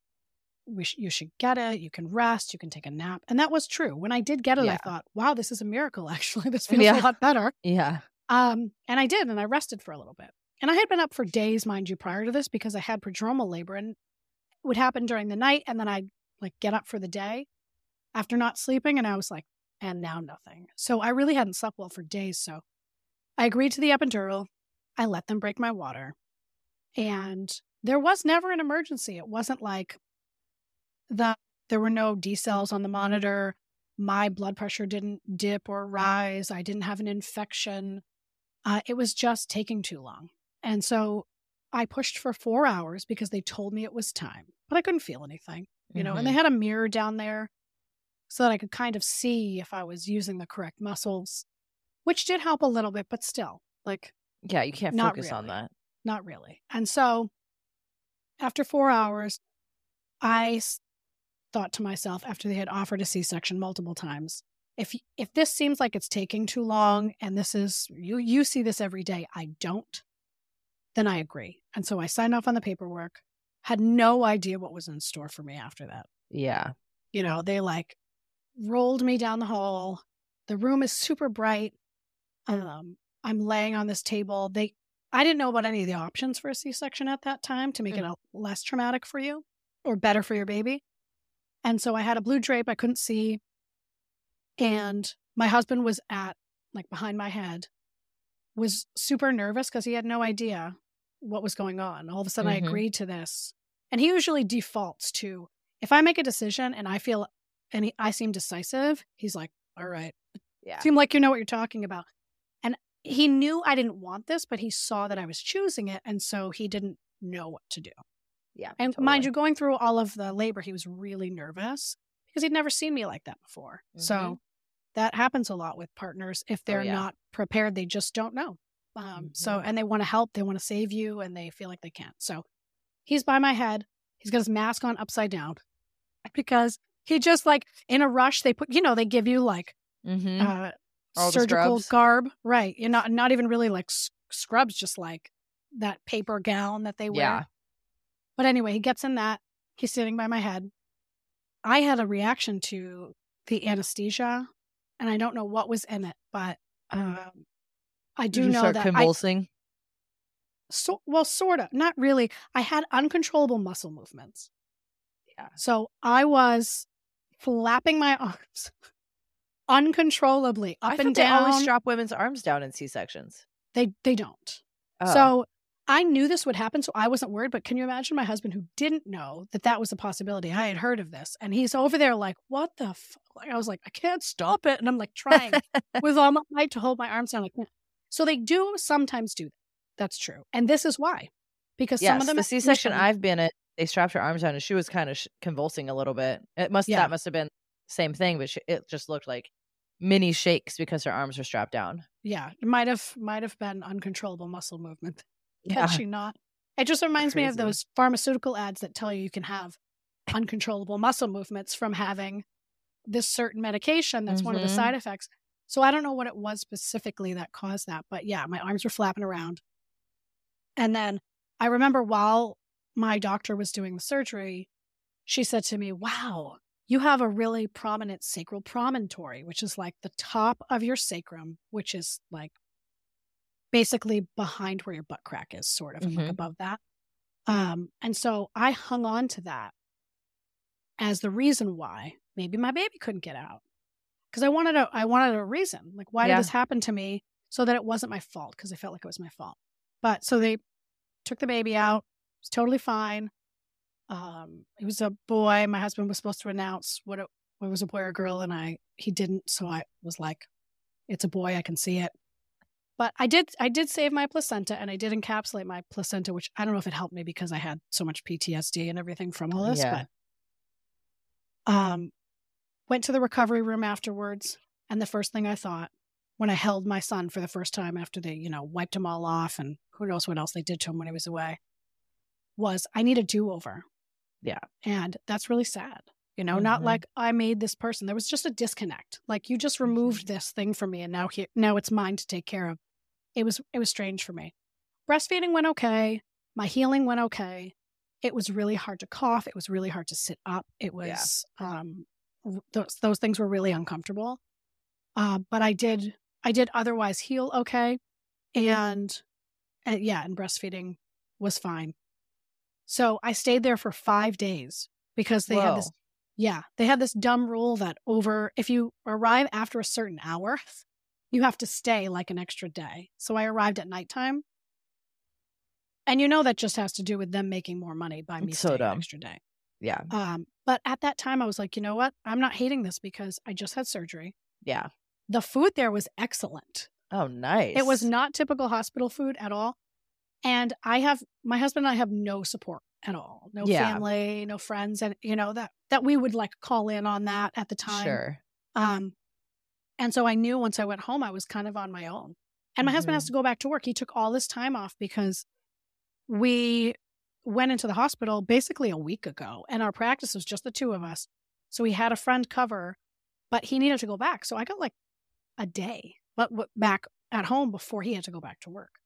we sh- you should get it. You can rest. You can take a nap. And that was true. When I did get it, I thought, wow, this is a miracle, actually. This feels Yeah. a lot better. Yeah. Um, and I did, and I rested for a little bit. And I had been up for days, mind you, prior to this because I had prodromal labor and it would happen during the night. And then I'd like get up for the day after not sleeping. And I was like, and now nothing. So I really hadn't slept well for days. So I agreed to the epidural. I let them break my water. And there was never an emergency. It wasn't like the there were no decels on the monitor. My blood pressure didn't dip or rise. I didn't have an infection. Uh, it was just taking too long. And so I pushed for four hours because they told me it was time, but I couldn't feel anything, you know, Mm-hmm. and they had a mirror down there so that I could kind of see if I was using the correct muscles, which did help a little bit, but still, like, Yeah, you can't focus on really. that. not really. And so after four hours, I thought to myself after they had offered a C-section multiple times, if if this seems like it's taking too long and this is you you see this every day, I don't, then I agree. And so I signed off on the paperwork. Had no idea what was in store for me after that. Yeah. You know, they like rolled me down the hall. The room is super bright. Um, I'm laying on this table. They I didn't know about any of the options for a C-section at that time to make it a, less traumatic for you or better for your baby. And so I had a blue drape I couldn't see. And my husband was at like behind my head, was super nervous because he had no idea what was going on. All of a sudden I Mhm. agreed to this. And he usually defaults to if I make a decision and I feel and he, I seem decisive, he's like, all right. Yeah. Seem like you know what you're talking about. And he knew I didn't want this, but he saw that I was choosing it. And so he didn't know what to do. Yeah. And mind you, going through all of the labor, he was really nervous because he'd never seen me like that before. So Mhm. that happens a lot with partners. If they're Oh, yeah. not prepared, they just don't know. Um, So, Mhm. and they want to help, they want to save you, and they feel like they can't. So he's by my head. He's got his mask on upside down because he just like in a rush, they put, you know, they give you like Mhm. uh, All surgical garb. Right. You're not, not even really like scrubs, just like that paper gown that they wear. Yeah. But anyway, he gets in that. He's sitting by my head. I had a reaction to the anesthesia, and I don't know what was in it, but um, I do know that I convulsing? so well, sort of, not really. I had uncontrollable muscle movements. Yeah. So I was flapping my arms uncontrollably up and they down. always strap women's arms down in C sections. they they don't. Oh. So I knew this would happen, so I wasn't worried. But can you imagine my husband who didn't know that that was a possibility? I had heard of this, and he's over there like, "What the?" F-? Like I was like, "I can't stop it," and I'm like trying with all my might to hold my arms down. Like, so they do sometimes do that. That's true, and this is why, because some of them the C section I've been at, they strapped her arms down and she was kind of sh- convulsing a little bit. It must Yeah. that must have been same thing, but she, it just looked like mini shakes because her arms were strapped down. yeah, it might have might have been uncontrollable muscle movement. Yeah. She not, it just reminds me of those pharmaceutical ads that tell you you can have uncontrollable muscle movements from having this certain medication. That's one of the Mhm. side effects. So I don't know what it was specifically that caused that, but yeah, my arms were flapping around. And then I remember while my doctor was doing the surgery, she said to me, Wow, you have a really prominent sacral promontory, which is like the top of your sacrum, which is like basically behind where your butt crack is, sort of, and like above that. Um, and so I hung on to that as the reason why maybe my baby couldn't get out. Because I wanted a I wanted a reason. Like, why Yeah. did this happen to me? So that it wasn't my fault, because I felt like it was my fault. But so they took the baby out. Was totally fine. Um, it was a boy. My husband was supposed to announce what it, it was a boy or a girl, and I he didn't. So I was like, "It's a boy. I can see it." But I did I did save my placenta, and I did encapsulate my placenta, which I don't know if it helped me because I had so much PTSD and everything from all this. Yeah. But um, went to the recovery room afterwards, and the first thing I thought when I held my son for the first time after they, you know, wiped him all off and who knows what else they did to him when he was away, was I need a do over. Yeah. And that's really sad. You know, not Mhm. like I made this person. There was just a disconnect. Like you just removed this thing from me and now here now it's mine to take care of. It was it was strange for me. Breastfeeding went okay. My healing went okay. It was really hard to cough. It was really hard to sit up. It Yeah. was um those those things were really uncomfortable. Uh, but I did I did otherwise heal okay, and, and yeah, and breastfeeding was fine. So I stayed there for five days because they had this yeah they had this dumb rule that over if you arrive after a certain hour, you have to stay like an extra day. So I arrived at nighttime. And you know that just has to do with them making more money by me It's so staying an extra day. Yeah. Um, but at that time I was like, you know what? I'm not hating this because I just had surgery. Yeah. The food there was excellent. Oh, nice. It was not typical hospital food at all. And I have my husband and I have no support at all. No Yeah. family, no friends and you know that that we would like call in on that at the time. Sure. Um and so I knew once I went home I was kind of on my own. And my husband has Mhm. to go back to work. He took all this time off because we went into the hospital basically a week ago and our practice was just the two of us. So we had a friend cover, but he needed to go back. So I got like a day but back at home before he had to go back to work.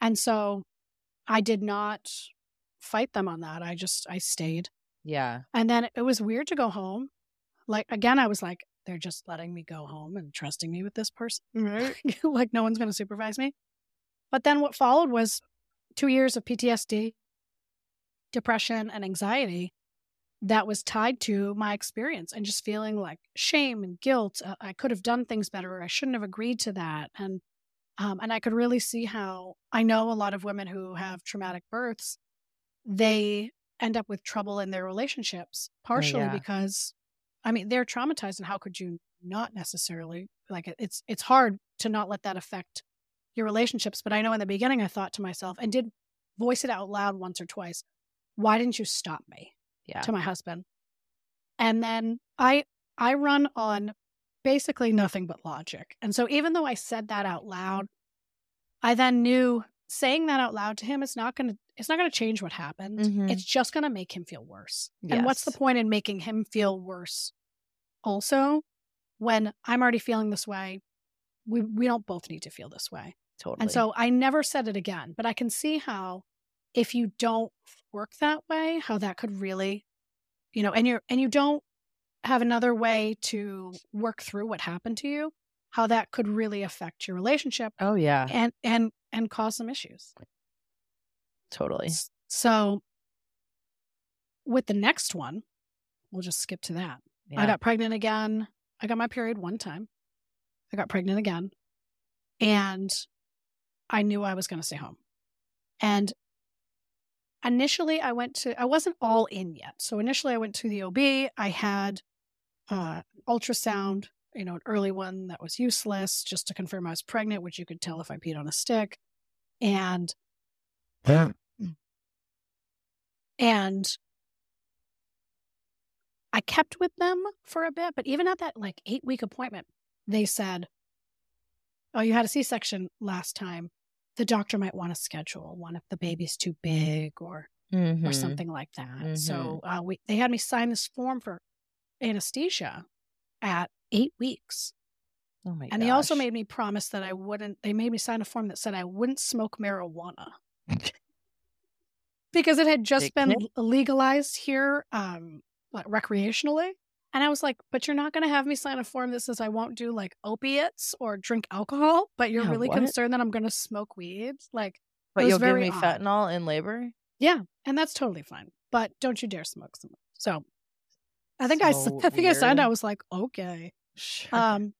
And so I did not fight them on that. I just I stayed. Yeah. And then it was weird to go home. Like again, I was like, they're just letting me go home and trusting me with this person. Right. like no one's gonna supervise me. But then what followed was two years of PTSD, depression, and anxiety that was tied to my experience and just feeling like shame and guilt. Uh, I could have done things better. I shouldn't have agreed to that. And um, and I could really see how I know a lot of women who have traumatic births, they end up with trouble in their relationships, partially yeah. because, I mean, they're traumatized, and how could you not necessarily like it's it's hard to not let that affect your relationships. But I know in the beginning, I thought to myself and did voice it out loud once or twice. Why didn't you stop me? Yeah. to my husband. And then I I run on basically nothing but logic. And so even though I said that out loud, I then knew saying that out loud to him is not going to it's not going to change what happened. Mhm. It's just going to make him feel worse. And what's the point in making him feel worse also when I'm already feeling this way? We we don't both need to feel this way. Totally. And so I never said it again, but I can see how if you don't work that way, how that could really, you know, and you're and you don't have another way to work through what happened to you, how that could really affect your relationship oh yeah. and and and cause some issues. Totally. So with the next one, we'll just skip to that. Yeah. I got pregnant again. I got my period one time. I got pregnant again. And I knew I was going to stay home. And initially, I went to, I wasn't all in yet. So initially, I went to the OB. I had uh, ultrasound, you know, an early one that was useless just to confirm I was pregnant, which you could tell if I peed on a stick. And, and I kept with them for a bit, but even at that like eight week appointment, they said, Oh, you had a C section last time. The doctor might want to schedule one if the baby's too big or or Mhm. something like that. So uh, we they had me sign this form for anesthesia at eight weeks. Oh my And they also made me promise that I wouldn't, they made me sign a form that said I wouldn't smoke marijuana. because it had just been legalized here um, like recreationally. And I was like, but you're not going to have me sign a form that says I won't do like opiates or drink alcohol, but you're Yeah, really what? concerned that I'm going to smoke weed. Like, But you'll give me odd. fentanyl in labor? yeah, and that's totally fine. But don't you dare smoke some. So I think I, So I think I signed. I was like, okay. Sure. Um,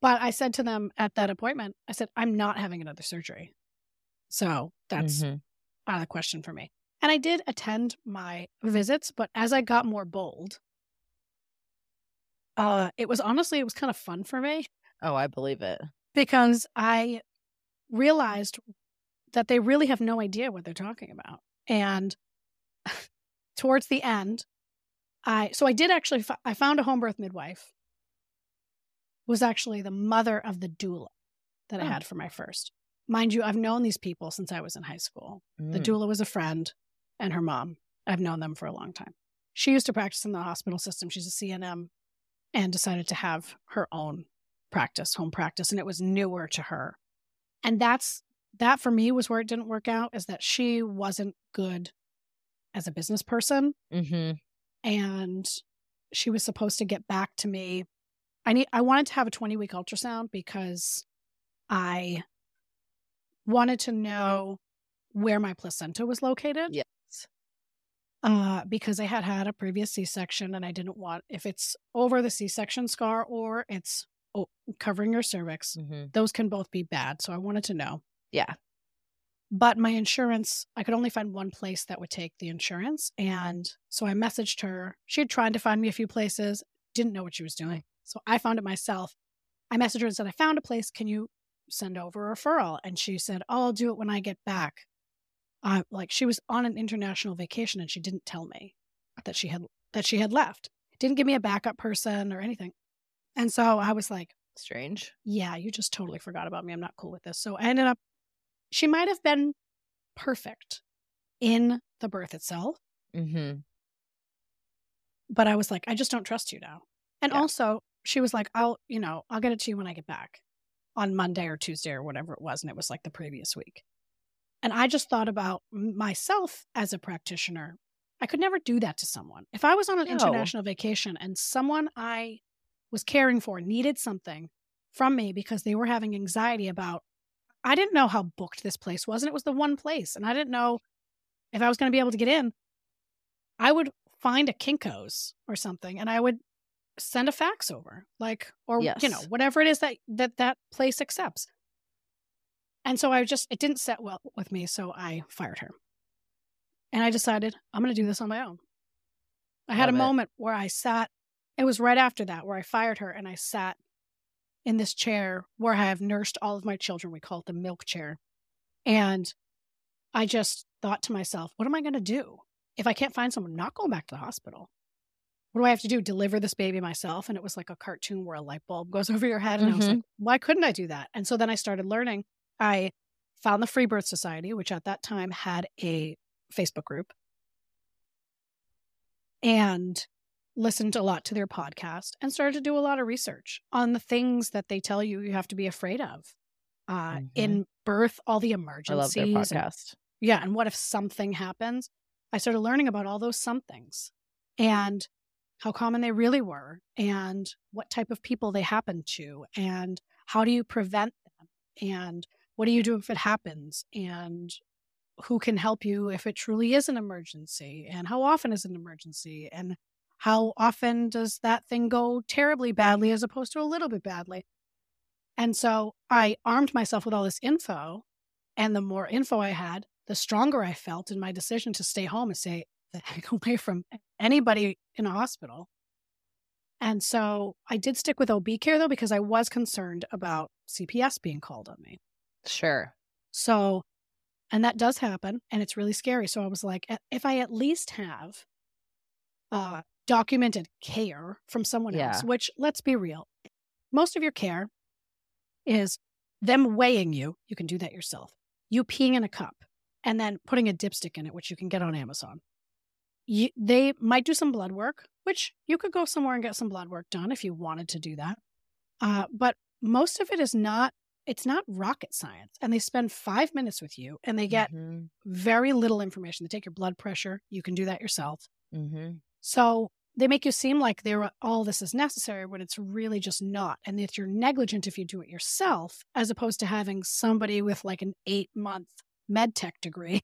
but I said to them at that appointment, I said, I'm not having another surgery. So that's Mhm. out of the question for me. And I did attend my visits, but as I got more bold, uh, it was honestly, it was kind of fun for me Oh, I believe it. because I realized that they really have no idea what they're talking about. And towards the end, I so I did actually I found a home birth midwife was actually the mother of the doula that I Oh. had for my first. Mind you, I've known these people since I was in high school. The Mm. doula was a friend and her mom. I've known them for a long time. She used to practice in the hospital system. She's a CNM and decided to have her own practice, home practice, and it was newer to her. And that's that for me was where it didn't work out is that she wasn't good as a business person Mhm. And she was supposed to get back to me. I need I wanted to have a 20 week ultrasound because I wanted to know where my placenta was located. Yes. Uh, because I had had a previous C section and I didn't want if it's over the C section scar or it's oh, covering your cervix. Mhm. Those can both be bad. So I wanted to know. Yeah. But my insurance, I could only find one place that would take the insurance. And so I messaged her. She had tried to find me a few places, didn't know what she was doing. So I found it myself. I messaged her and said, I found a place. Can you send over a referral? And she said, Oh, I'll do it when I get back. Uh, like she was on an international vacation and she didn't tell me that she had that she had left. Didn't give me a backup person or anything. And so I was like, Strange. yeah, you just totally forgot about me. I'm not cool with this. So I ended up, she might have been perfect in the birth itself, Mm-hmm. but I was like, I just don't trust you now. And Yeah. also, she was like, I'll, you know, I'll get it to you when I get back on Monday or Tuesday or whatever it was. And it was like the previous week. And I just thought about myself as a practitioner. I could never do that to someone. If I was on an No. international vacation and someone I was caring for needed something from me because they were having anxiety about, I didn't know how booked this place was. And it was the one place. And I didn't know if I was going to be able to get in. I would find a Kinko's or something and I would send a fax over, like, or, you know, whatever it is that that, that place accepts. And so I just, it didn't set well with me. So I fired her. And I decided I'm going to do this on my own. I had Love a it. moment where I sat, it was right after that where I fired her and I sat in this chair where I have nursed all of my children. We call it the milk chair. And I just thought to myself, what am I going to do? If I can't find someone, not going back to the hospital. What do I have to do? Deliver this baby myself? And it was like a cartoon where a light bulb goes over your head. And I was mm-hmm. like, why couldn't I do that? And so then I started learning. I found the Free Birth Society, which at that time had a Facebook group, and listened a lot to their podcast and started to do a lot of research on the things that they tell you you have to be afraid of uh, Mhm. in birth, all the emergencies. I love their and- podcast. yeah. And what if something happens? I started learning about all those somethings and how common they really were and what type of people they happen to and how do you prevent them and what do you do if it happens and who can help you if it truly is an emergency and how often is an emergency and how often does that thing go terribly badly as opposed to a little bit badly and so i armed myself with all this info and the more info i had the stronger i felt in my decision to stay home and stay the heck away from anybody in a hospital and so i did stick with ob care though because i was concerned about cps being called on me Sure. so, and that does happen and it's really scary. So I was like, "Eh, if I at least have uh, documented care from someone else, which let's be real, most of your care is them weighing you. You can do that yourself. You peeing in a cup and then putting a dipstick in it, which you can get on Amazon. You, they might do some blood work, which you could go somewhere and get some blood work done if you wanted to do that. Uh, but most of it is not it's not rocket science and they spend five minutes with you and they get Mhm. very little information they take your blood pressure you can do that yourself Mhm. So they make you seem like they're uh, all this is necessary when it's really just not and that you're negligent if you do it yourself as opposed to having somebody with like an eight month med tech degree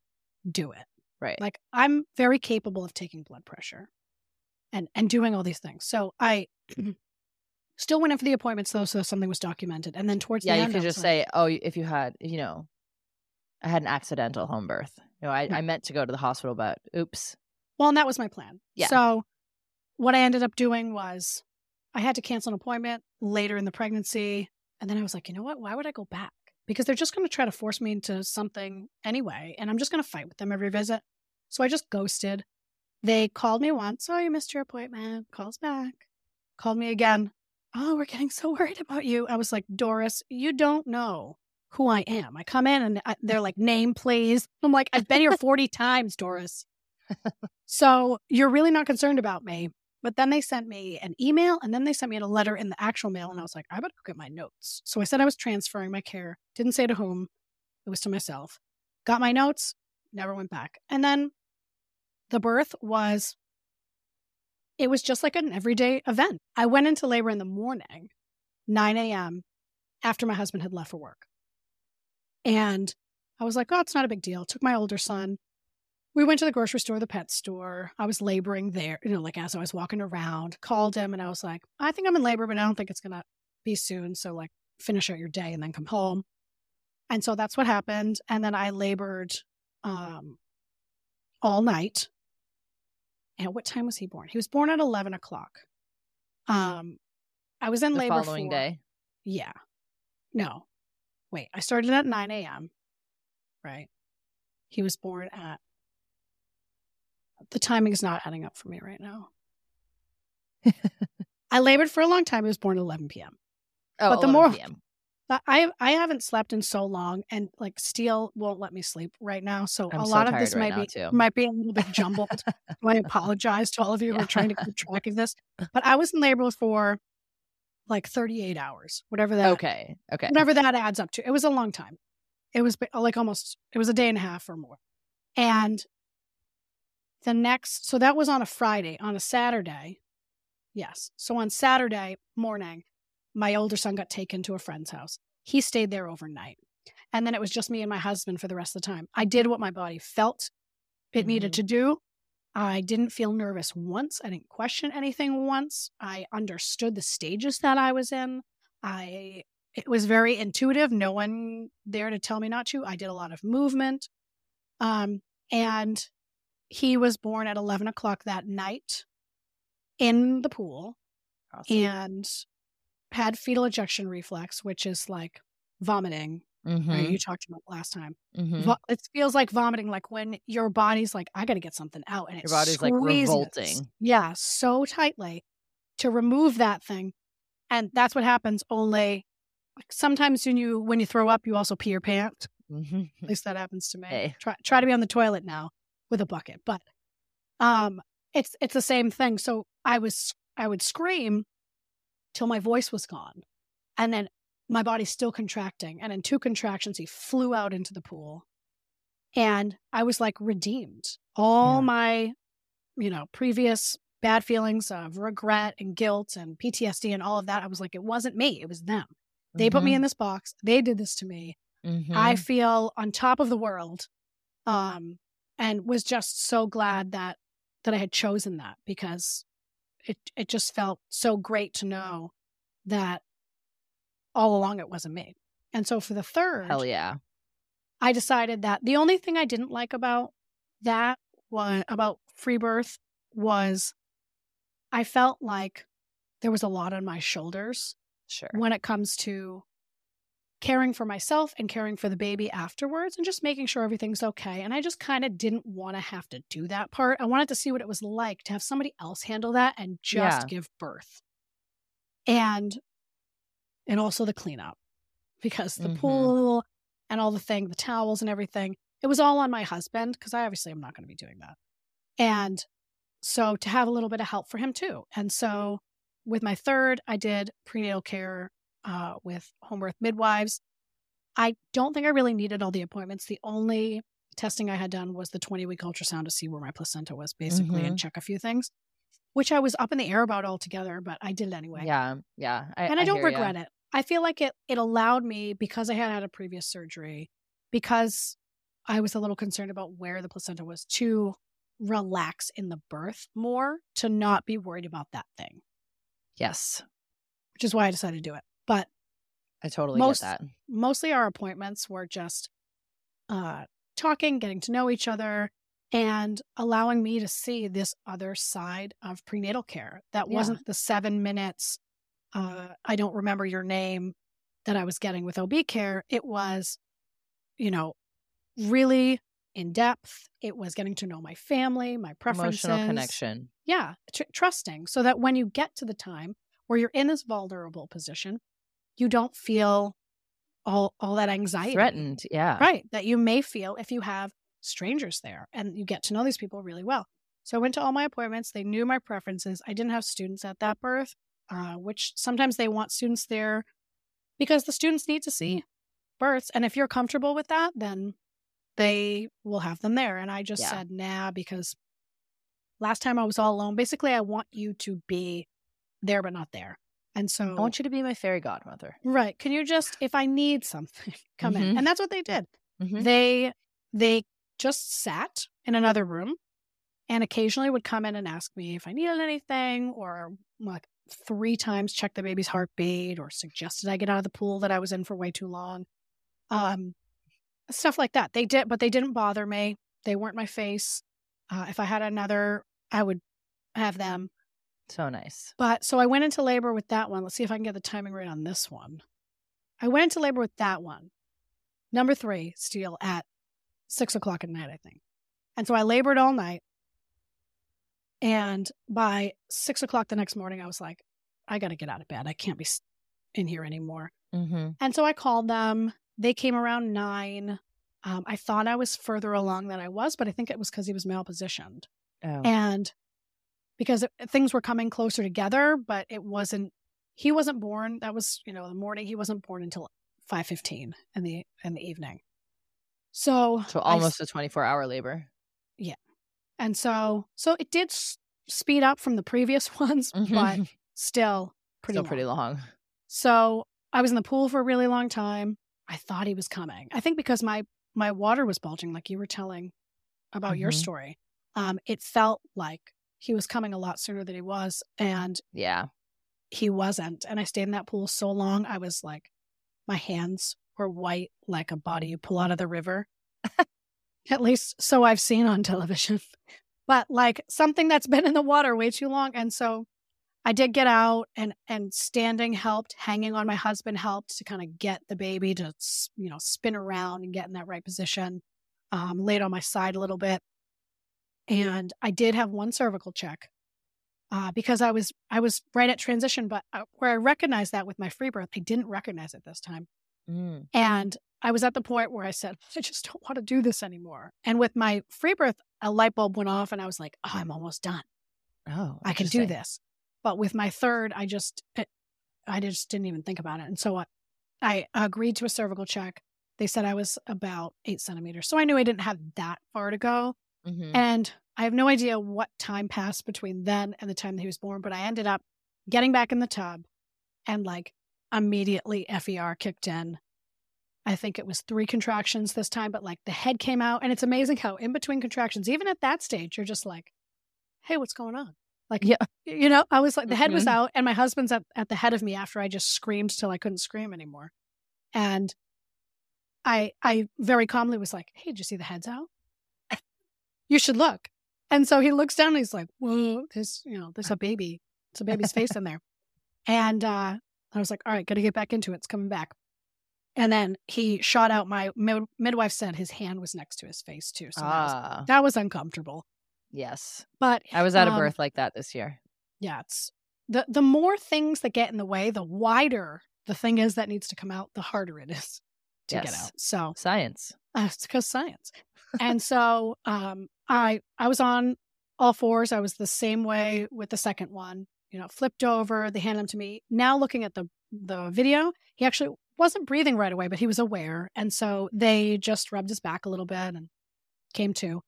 do it Right. like i'm very capable of taking blood pressure and and doing all these things so i still went in for the appointments though so something was documented and then towards yeah, the you end could I was just like, say, "Oh, if you had, you know, I had an accidental home birth. You know, I, Yeah. I meant to go to the hospital, but oops." Well, and that was my plan. Yeah. So what I ended up doing was I had to cancel an appointment later in the pregnancy. And then I was like, you know what? Why would I go back? Because they're just going to try to force me into something anyway. And I'm just going to fight with them every visit. So I just ghosted. They called me once. Oh, you missed your appointment. Calls back. Called me again. Oh, we're getting so worried about you. I was like, Doris, you don't know who I am. I come in and I, they're like, name, please. I'm like, I've been here 40 times, Doris. So you're really not concerned about me. But then they sent me an email and then they sent me a letter in the actual mail. And I was like, I better go get my notes. So I said I was transferring my care. Didn't say to whom, it was to myself. Got my notes, never went back. And then the birth was, it was just like an everyday event. I went into labor in the morning, 9 a.m., after my husband had left for work. And I was like, oh, it's not a big deal. Took my older son. We went to the grocery store, the pet store. I was laboring there, you know, like as I was walking around, called him and I was like, I think I'm in labor, but I don't think it's going to be soon. So, like, finish out your day and then come home. And so that's what happened. And then I labored um, all night. And what time was he born? He was born at 11 o'clock. Um, I was in the labor following for, day. Yeah. No. Wait, I started at 9 a.m. Right. He was born at. The timing is not adding up for me right now. I labored for a long time. He was born at 11 p.m. Oh, But the 11 more- PM. I I haven't slept in so long, and like Steele won't let me sleep right now. So I'm a so lot of this right might be too. might be a little bit jumbled. I apologize to all of you who are trying to keep track of this. But I was in labor for like 38 hours, whatever that Okay. Okay. whatever that adds up to. It was a long time. It was like almost it was a day and a half or more. And the next so that was on a Friday, on a Saturday. Yes. So on Saturday morning, my older son got taken to a friend's house. He stayed there overnight. And then it was just me and my husband for the rest of the time. I did what my body felt it needed to do. I didn't feel nervous once. I didn't question anything once. I understood the stages that I was in. I it was very intuitive. No one there to tell me not to. I did a lot of movement. Um, and he was born at 11 o'clock that night in the pool Awesome. and had fetal ejection reflex, which is like vomiting. right? Mhm, You talked about last time. mhm. Vo- it feels like vomiting, like when your body's like, I got to get something out. And Your body's, like, revolting. Yeah, so tightly to remove that thing. And that's what happens only sometimes when you when you throw up, you also pee your pants. Mhm. At least that happens to me. Hey. Try try to be on the toilet now with a bucket, but um, it's it's the same thing. So I was I would scream till my voice was gone, and then my body's still contracting. And in two contractions, he flew out into the pool, and I was like redeemed. All Yeah. my, you know, previous bad feelings of regret and guilt and PTSD and all of that. I was like, it wasn't me, it was them. They put me in this box. They did this to me. Mhm, I feel on top of the world, um, and was just so glad that that I had chosen that because it it just felt so great to know that all along it wasn't me. And so for the third, Hell yeah. I decided that the only thing I didn't like about that was about free birth was I felt like there was a lot on my shoulders Sure. when it comes to caring for myself and caring for the baby afterwards and just making sure everything's okay. And I just kind of didn't want to have to do that part. I wanted to see what it was like to have somebody else handle that and just Yeah. give birth. And and also the cleanup because the Mhm. pool and all the thing, the towels and everything, it was all on my husband because I obviously am not going to be doing that. And so to have a little bit of help for him too. And so with my third, I did prenatal care uh, with home birth midwives. I don't think I really needed all the appointments. The only testing I had done was the 20 week ultrasound to see where my placenta was, basically, and check a few things, which I was up in the air about altogether, but I did it anyway. Yeah. Yeah. I, and I, don't hear ya. regret it. I feel like it it allowed me because I had had a previous surgery, because I was a little concerned about where the placenta was to relax in the birth more, to not be worried about that thing, Yes. which is why I decided to do it. But I totally Most- get that. mostly our appointments were just uh, talking, getting to know each other, and allowing me to see this other side of prenatal care that Yeah. wasn't the seven minutes, uh, I don't remember your name that I was getting with OB care. It was, you know, really in depth. It was getting to know my family, my preferences Emotional connection. yeah tr- trusting so that when you get to the time where you're in this vulnerable position you don't feel all all that anxiety Threatened. Yeah. right that you may feel if you have strangers there and you get to know these people really well so i went to all my appointments they knew my preferences i didn't have students at that birth uh, which sometimes they want students there because the students need to see births and if you're comfortable with that then they will have them there and i just Yeah. said nah because last time i was all alone basically i want you to be there but not there and so I want you to be my fairy godmother. right can you just if i need something come in Mhm. and that's what they did Mhm. they they just sat in another room and occasionally would come in and ask me if I needed anything or like three times checked the baby's heartbeat or suggested I get out of the pool that I was in for way too long. Um, stuff like that. They did, but they didn't bother me. They weren't my face. Uh, if I had another, I would have them. So nice. But so I went into labor with that one. Let's see if I can get the timing right on this one. I went into labor with that one. Number three, Steele, at six o'clock at night, I think. And so I labored all night. And by six o'clock the next morning, I was like, I got to get out of bed. I can't be in here anymore. Mm-hmm. And so I called them. They came around nine. Um, I thought I was further along than I was, but I think it was because he was malpositioned. Oh. And because it, things were coming closer together, but it wasn't, he wasn't born. That was, you know, the morning. He wasn't born until 5.15 in the, in the evening. So, so almost a 24 hour labor. Yeah, and so, so it did s- speed up from the previous ones, but Mhm. still pretty Still long. pretty long. So I was in the pool for a really long time. I thought he was coming. I think because my my water was bulging, like you were telling about your Mhm. story. Um, it felt like he was coming a lot sooner than he was, and Yeah. he wasn't. And I stayed in that pool so long, I was like, my hands were white like a body you pull out of the river. At least so I've seen on television. But like something that's been in the water way too long. And so I did get out and and standing helped, hanging on my husband helped to kind of get the baby to you know spin around and get in that right position. Um, laid on my side a little bit, and I did have one cervical check uh, because I was I was right at transition, but uh, where I recognized that with my free birth, I didn't recognize it this time, Mm. and I was at the point where I said I just don't want to do this anymore. And with my free birth, a light bulb went off, and I was like, oh, I'm almost done. Oh, I can do this. But with my third, I just, it, I just didn't even think about it. And so I, I agreed to a cervical check. They said I was about eight centimeters. So I knew I didn't have that far to go. Mhm. And I have no idea what time passed between then and the time that he was born, but I ended up getting back in the tub and like immediately FER kicked in. I think it was three contractions this time, but like the head came out. And it's amazing how in between contractions, even at that stage, you're just like, hey, what's going on? Like, Yeah. you know, I was like, the head was Mhm. out, and my husband's at, at the head of me after I just screamed till I couldn't scream anymore. And I I very calmly was like, hey, did you see the head's out? You should look. And so he looks down and he's like, whoa, there's, you know, there's a baby. It's a baby's face in there. And uh, I was like, all right, got to get back into it. It's coming back. And then he shot out my mid- midwife said his hand was next to his face too. So that, was, ah, that was uncomfortable. yes. But I was a um, birth like that this year. yeah, it's the the more things that get in the way, the wider the thing is that needs to come out, the harder it is to get out. So Science. uh, it's because science. and so um, I I was on all fours. I was the same way with the second one. You know, flipped over. They handed him to me. Now looking at the the video, he actually wasn't breathing right away, but he was aware, and so they just rubbed his back a little bit and came to.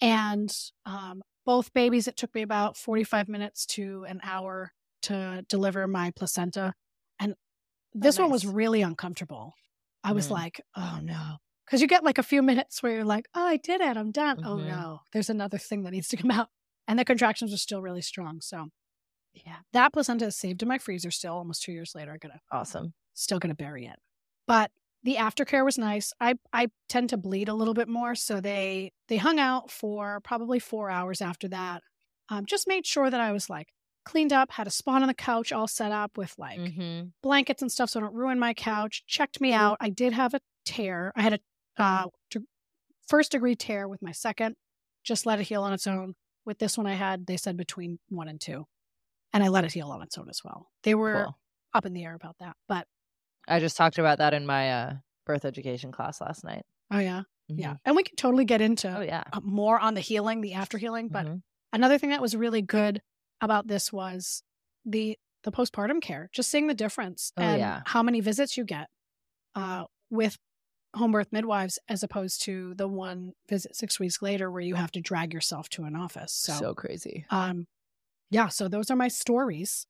And um, both babies, it took me about forty five minutes to an hour to deliver my placenta, and this one was really uncomfortable. I was Mhm. like, oh no. Because you get like a few minutes where you're like, oh, I did it. I'm done. Oh Mhm. no, there's another thing that needs to come out. And the contractions are still really strong. So, yeah, that placenta is saved in my freezer still almost two years later. I'm going to Awesome. still going to bury it. But the aftercare was nice. I, I tend to bleed a little bit more. So they, they hung out for probably four hours after that. Um, just made sure that I was like cleaned up, had a spot on the couch all set up with like hmm blankets and stuff so I don't ruin my couch. Checked me out. I did have a tear. I had a uh, d- first degree tear with my second. Just let it heal on its own. With this one, I had they said between one and two, and I let it heal on its own as well. They were Cool. up in the air about that, but I just talked about that in my uh, birth education class last night. oh yeah, yeah, Mhm. and we can totally get into Oh yeah. uh, more on the healing, the after healing. But Mhm. another thing that was really good about this was the the postpartum care. Just seeing the difference Oh, and yeah. how many visits you get uh, with home birth midwives as opposed to the one visit six weeks later where you have to drag yourself to an office. So, so crazy. um, yeah, so those are my stories.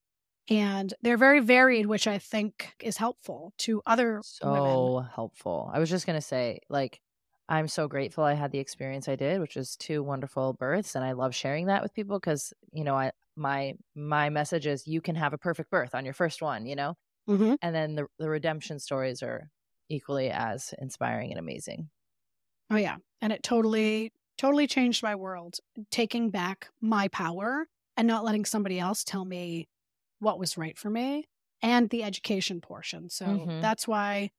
And they're very varied, which I think is helpful to other so women. so helpful. I was just gonna say, like, I'm so grateful I had the experience I did, which is two wonderful births, and I love sharing that with people because you know I my my message is you can have a perfect birth on your first one, you know? Mhm. And then the the redemption stories are equally as inspiring and amazing. Oh yeah. And it totally totally changed my world, taking back my power and not letting somebody else tell me what was right for me and the education portion. So Mhm. that's why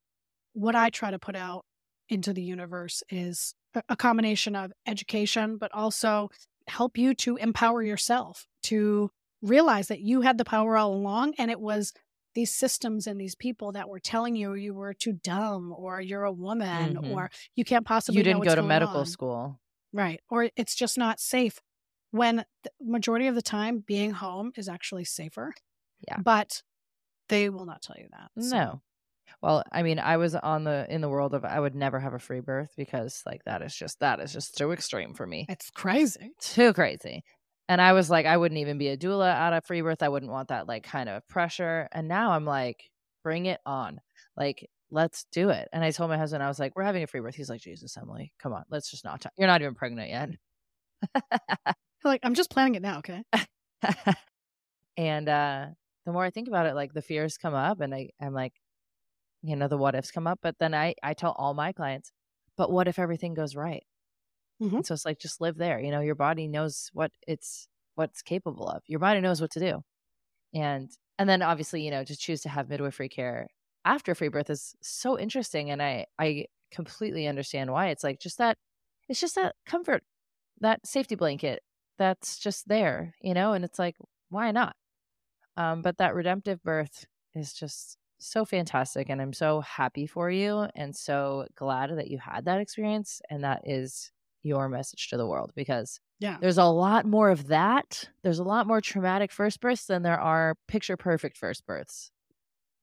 what I try to put out into the universe is a combination of education, but also help you to empower yourself to realize that you had the power all along and it was these systems and these people that were telling you you were too dumb or you're a woman Mhm. or you can't possibly You didn't go to medical on. school. Right. Or it's just not safe. When the majority of the time being home is actually safer. Yeah. But they will not tell you that. so- No. Well, I mean, I was on the in the world of I would never have a free birth because like that is just that is just too extreme for me. It's crazy. Too crazy. And I was like, I wouldn't even be a doula out of free birth. I wouldn't want that like kind of pressure. And now I'm like, bring it on. Like, let's do it. And I told my husband, I was like, we're having a free birth. He's like, Jesus, Emily, come on, let's just not talk. You're not even pregnant yet. Like, I'm just planning it now, okay? and uh the more I think about it, like the fears come up and I, I'm like, you know, the what ifs come up. But then I, I tell all my clients, but what if everything goes right? Mhm. So it's like just live there. You know, your body knows what it's what's capable of. Your body knows what to do. And and then obviously, you know, to choose to have midwifery care after free birth is so interesting. And I I completely understand why. It's like just that it's just that comfort, that safety blanket that's just there, you know, and it's like, why not? Um, but that redemptive birth is just so fantastic. And I'm so happy for you and so glad that you had that experience. And that is your message to the world because Yeah. there's a lot more of that. There's a lot more traumatic first births than there are picture perfect first births.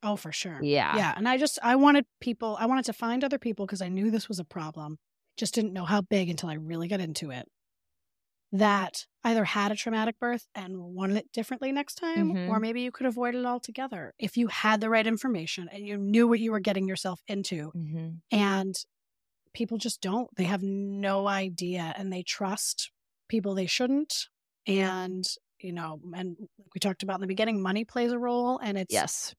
Oh, for sure. Yeah. Yeah. And I just, I wanted people, I wanted to find other people because I knew this was a problem. Just didn't know how big until I really got into it. That either had a traumatic birth and wanted it differently next time, Mhm. or maybe you could avoid it altogether if you had the right information and you knew what you were getting yourself into. hmm And people just don't. They have no idea and they trust people they shouldn't. And, you know, and like we talked about in the beginning, money plays a role. And it's Yes.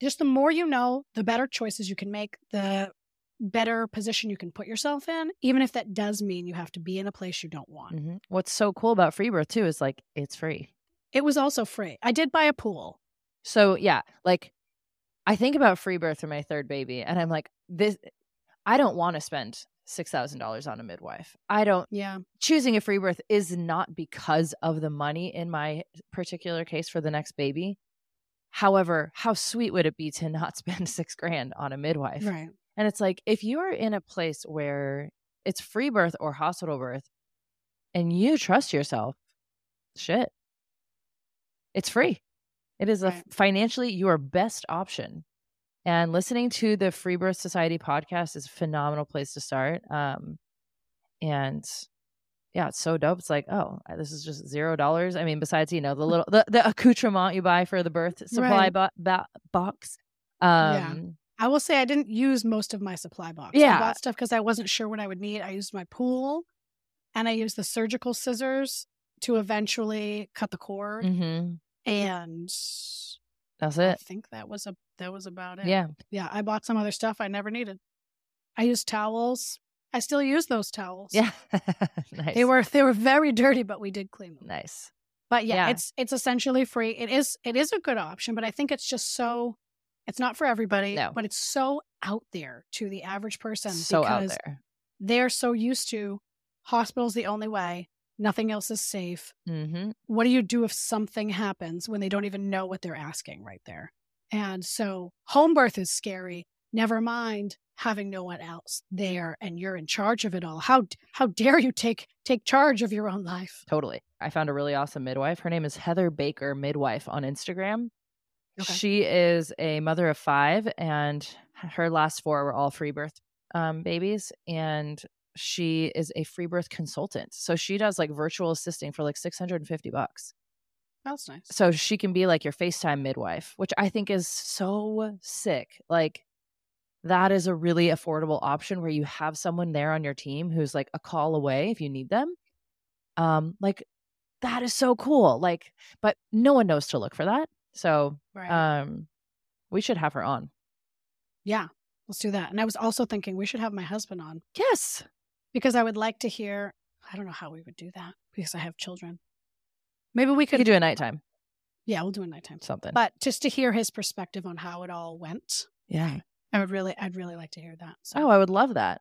just the more you know, the better choices you can make, the better position you can put yourself in, even if that does mean you have to be in a place you don't want. hmm What's so cool about free birth too is like it's free. It was also free. I did buy a pool. So yeah, like I think about free birth for my third baby, and I'm like, this. I don't want to spend six thousand dollars on a midwife. I don't. Yeah. Choosing a free birth is not because of the money in my particular case for the next baby. However, how sweet would it be to not spend six grand on a midwife? Right. And it's like if you are in a place where it's free birth or hospital birth and you trust yourself, shit. It's free. It is a financially your best option. And listening to the Free Birth Society podcast is a phenomenal place to start. Um and yeah, it's so dope. It's like, oh, this is just zero dollars. I mean, besides, you know, the little the, the accoutrement you buy for the birth supply Right. bo- bo- box. Um Yeah. I will say I didn't use most of my supply box. I Yeah. bought stuff because I wasn't sure what I would need. I used my pool and I used the surgical scissors to eventually cut the cord. mhm. And That's it. I think that was a that was about it. Yeah. Yeah. I bought some other stuff I never needed. I used towels. I still use those towels. Yeah. nice. They were they were very dirty, but we did clean them. nice. But yeah, Yeah. it's it's essentially free. It is it is a good option, but I think it's just so it's not for everybody, No. but it's so out there to the average person So out there. they're so used to hospital's the only way, nothing else is safe. Mm-hmm. What do you do if something happens when they don't even know what they're asking right there? And so home birth is scary. Never mind having no one else there and you're in charge of it all. How how dare you take take charge of your own life? Totally. I found a really awesome midwife. Her name is Heather Baker Midwife on Instagram. Okay. She is a mother of five, and her last four were all free birth um, babies. And she is a free birth consultant. So she does like virtual assisting for like 650 bucks. That's nice. So she can be like your FaceTime midwife, which I think is so sick. Like, that is a really affordable option where you have someone there on your team who's like a call away if you need them. Um, like that is so cool. Like, but no one knows to look for that. So, Right. um, we should have her on. yeah. Let's do that. And I was also thinking we should have my husband on Yes. Because I would like to hear. I don't know how we would do that because I have children. Maybe we could. could do a nighttime yeah, we'll do a nighttime. something. But just to hear his perspective on how it all went, yeah. I would really, I'd really like to hear that. So, Oh, I would love that.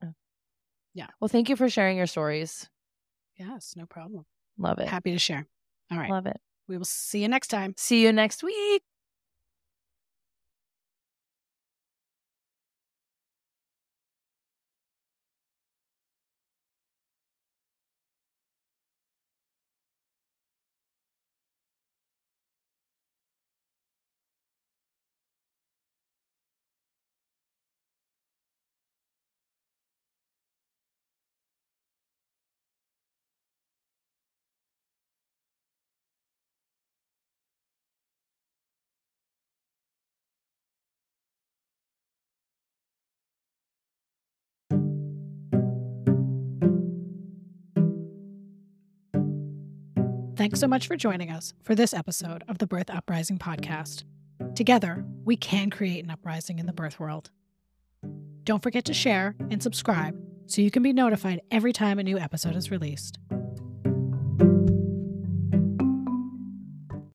Yeah. Well, thank you for sharing your stories. yes, no problem. Love it. Happy to share. All right. Love it. We will see you next time. See you next week. Thanks so much for joining us for this episode of the Birth Uprising podcast. Together, we can create an uprising in the birth world. Don't forget to share and subscribe so you can be notified every time a new episode is released.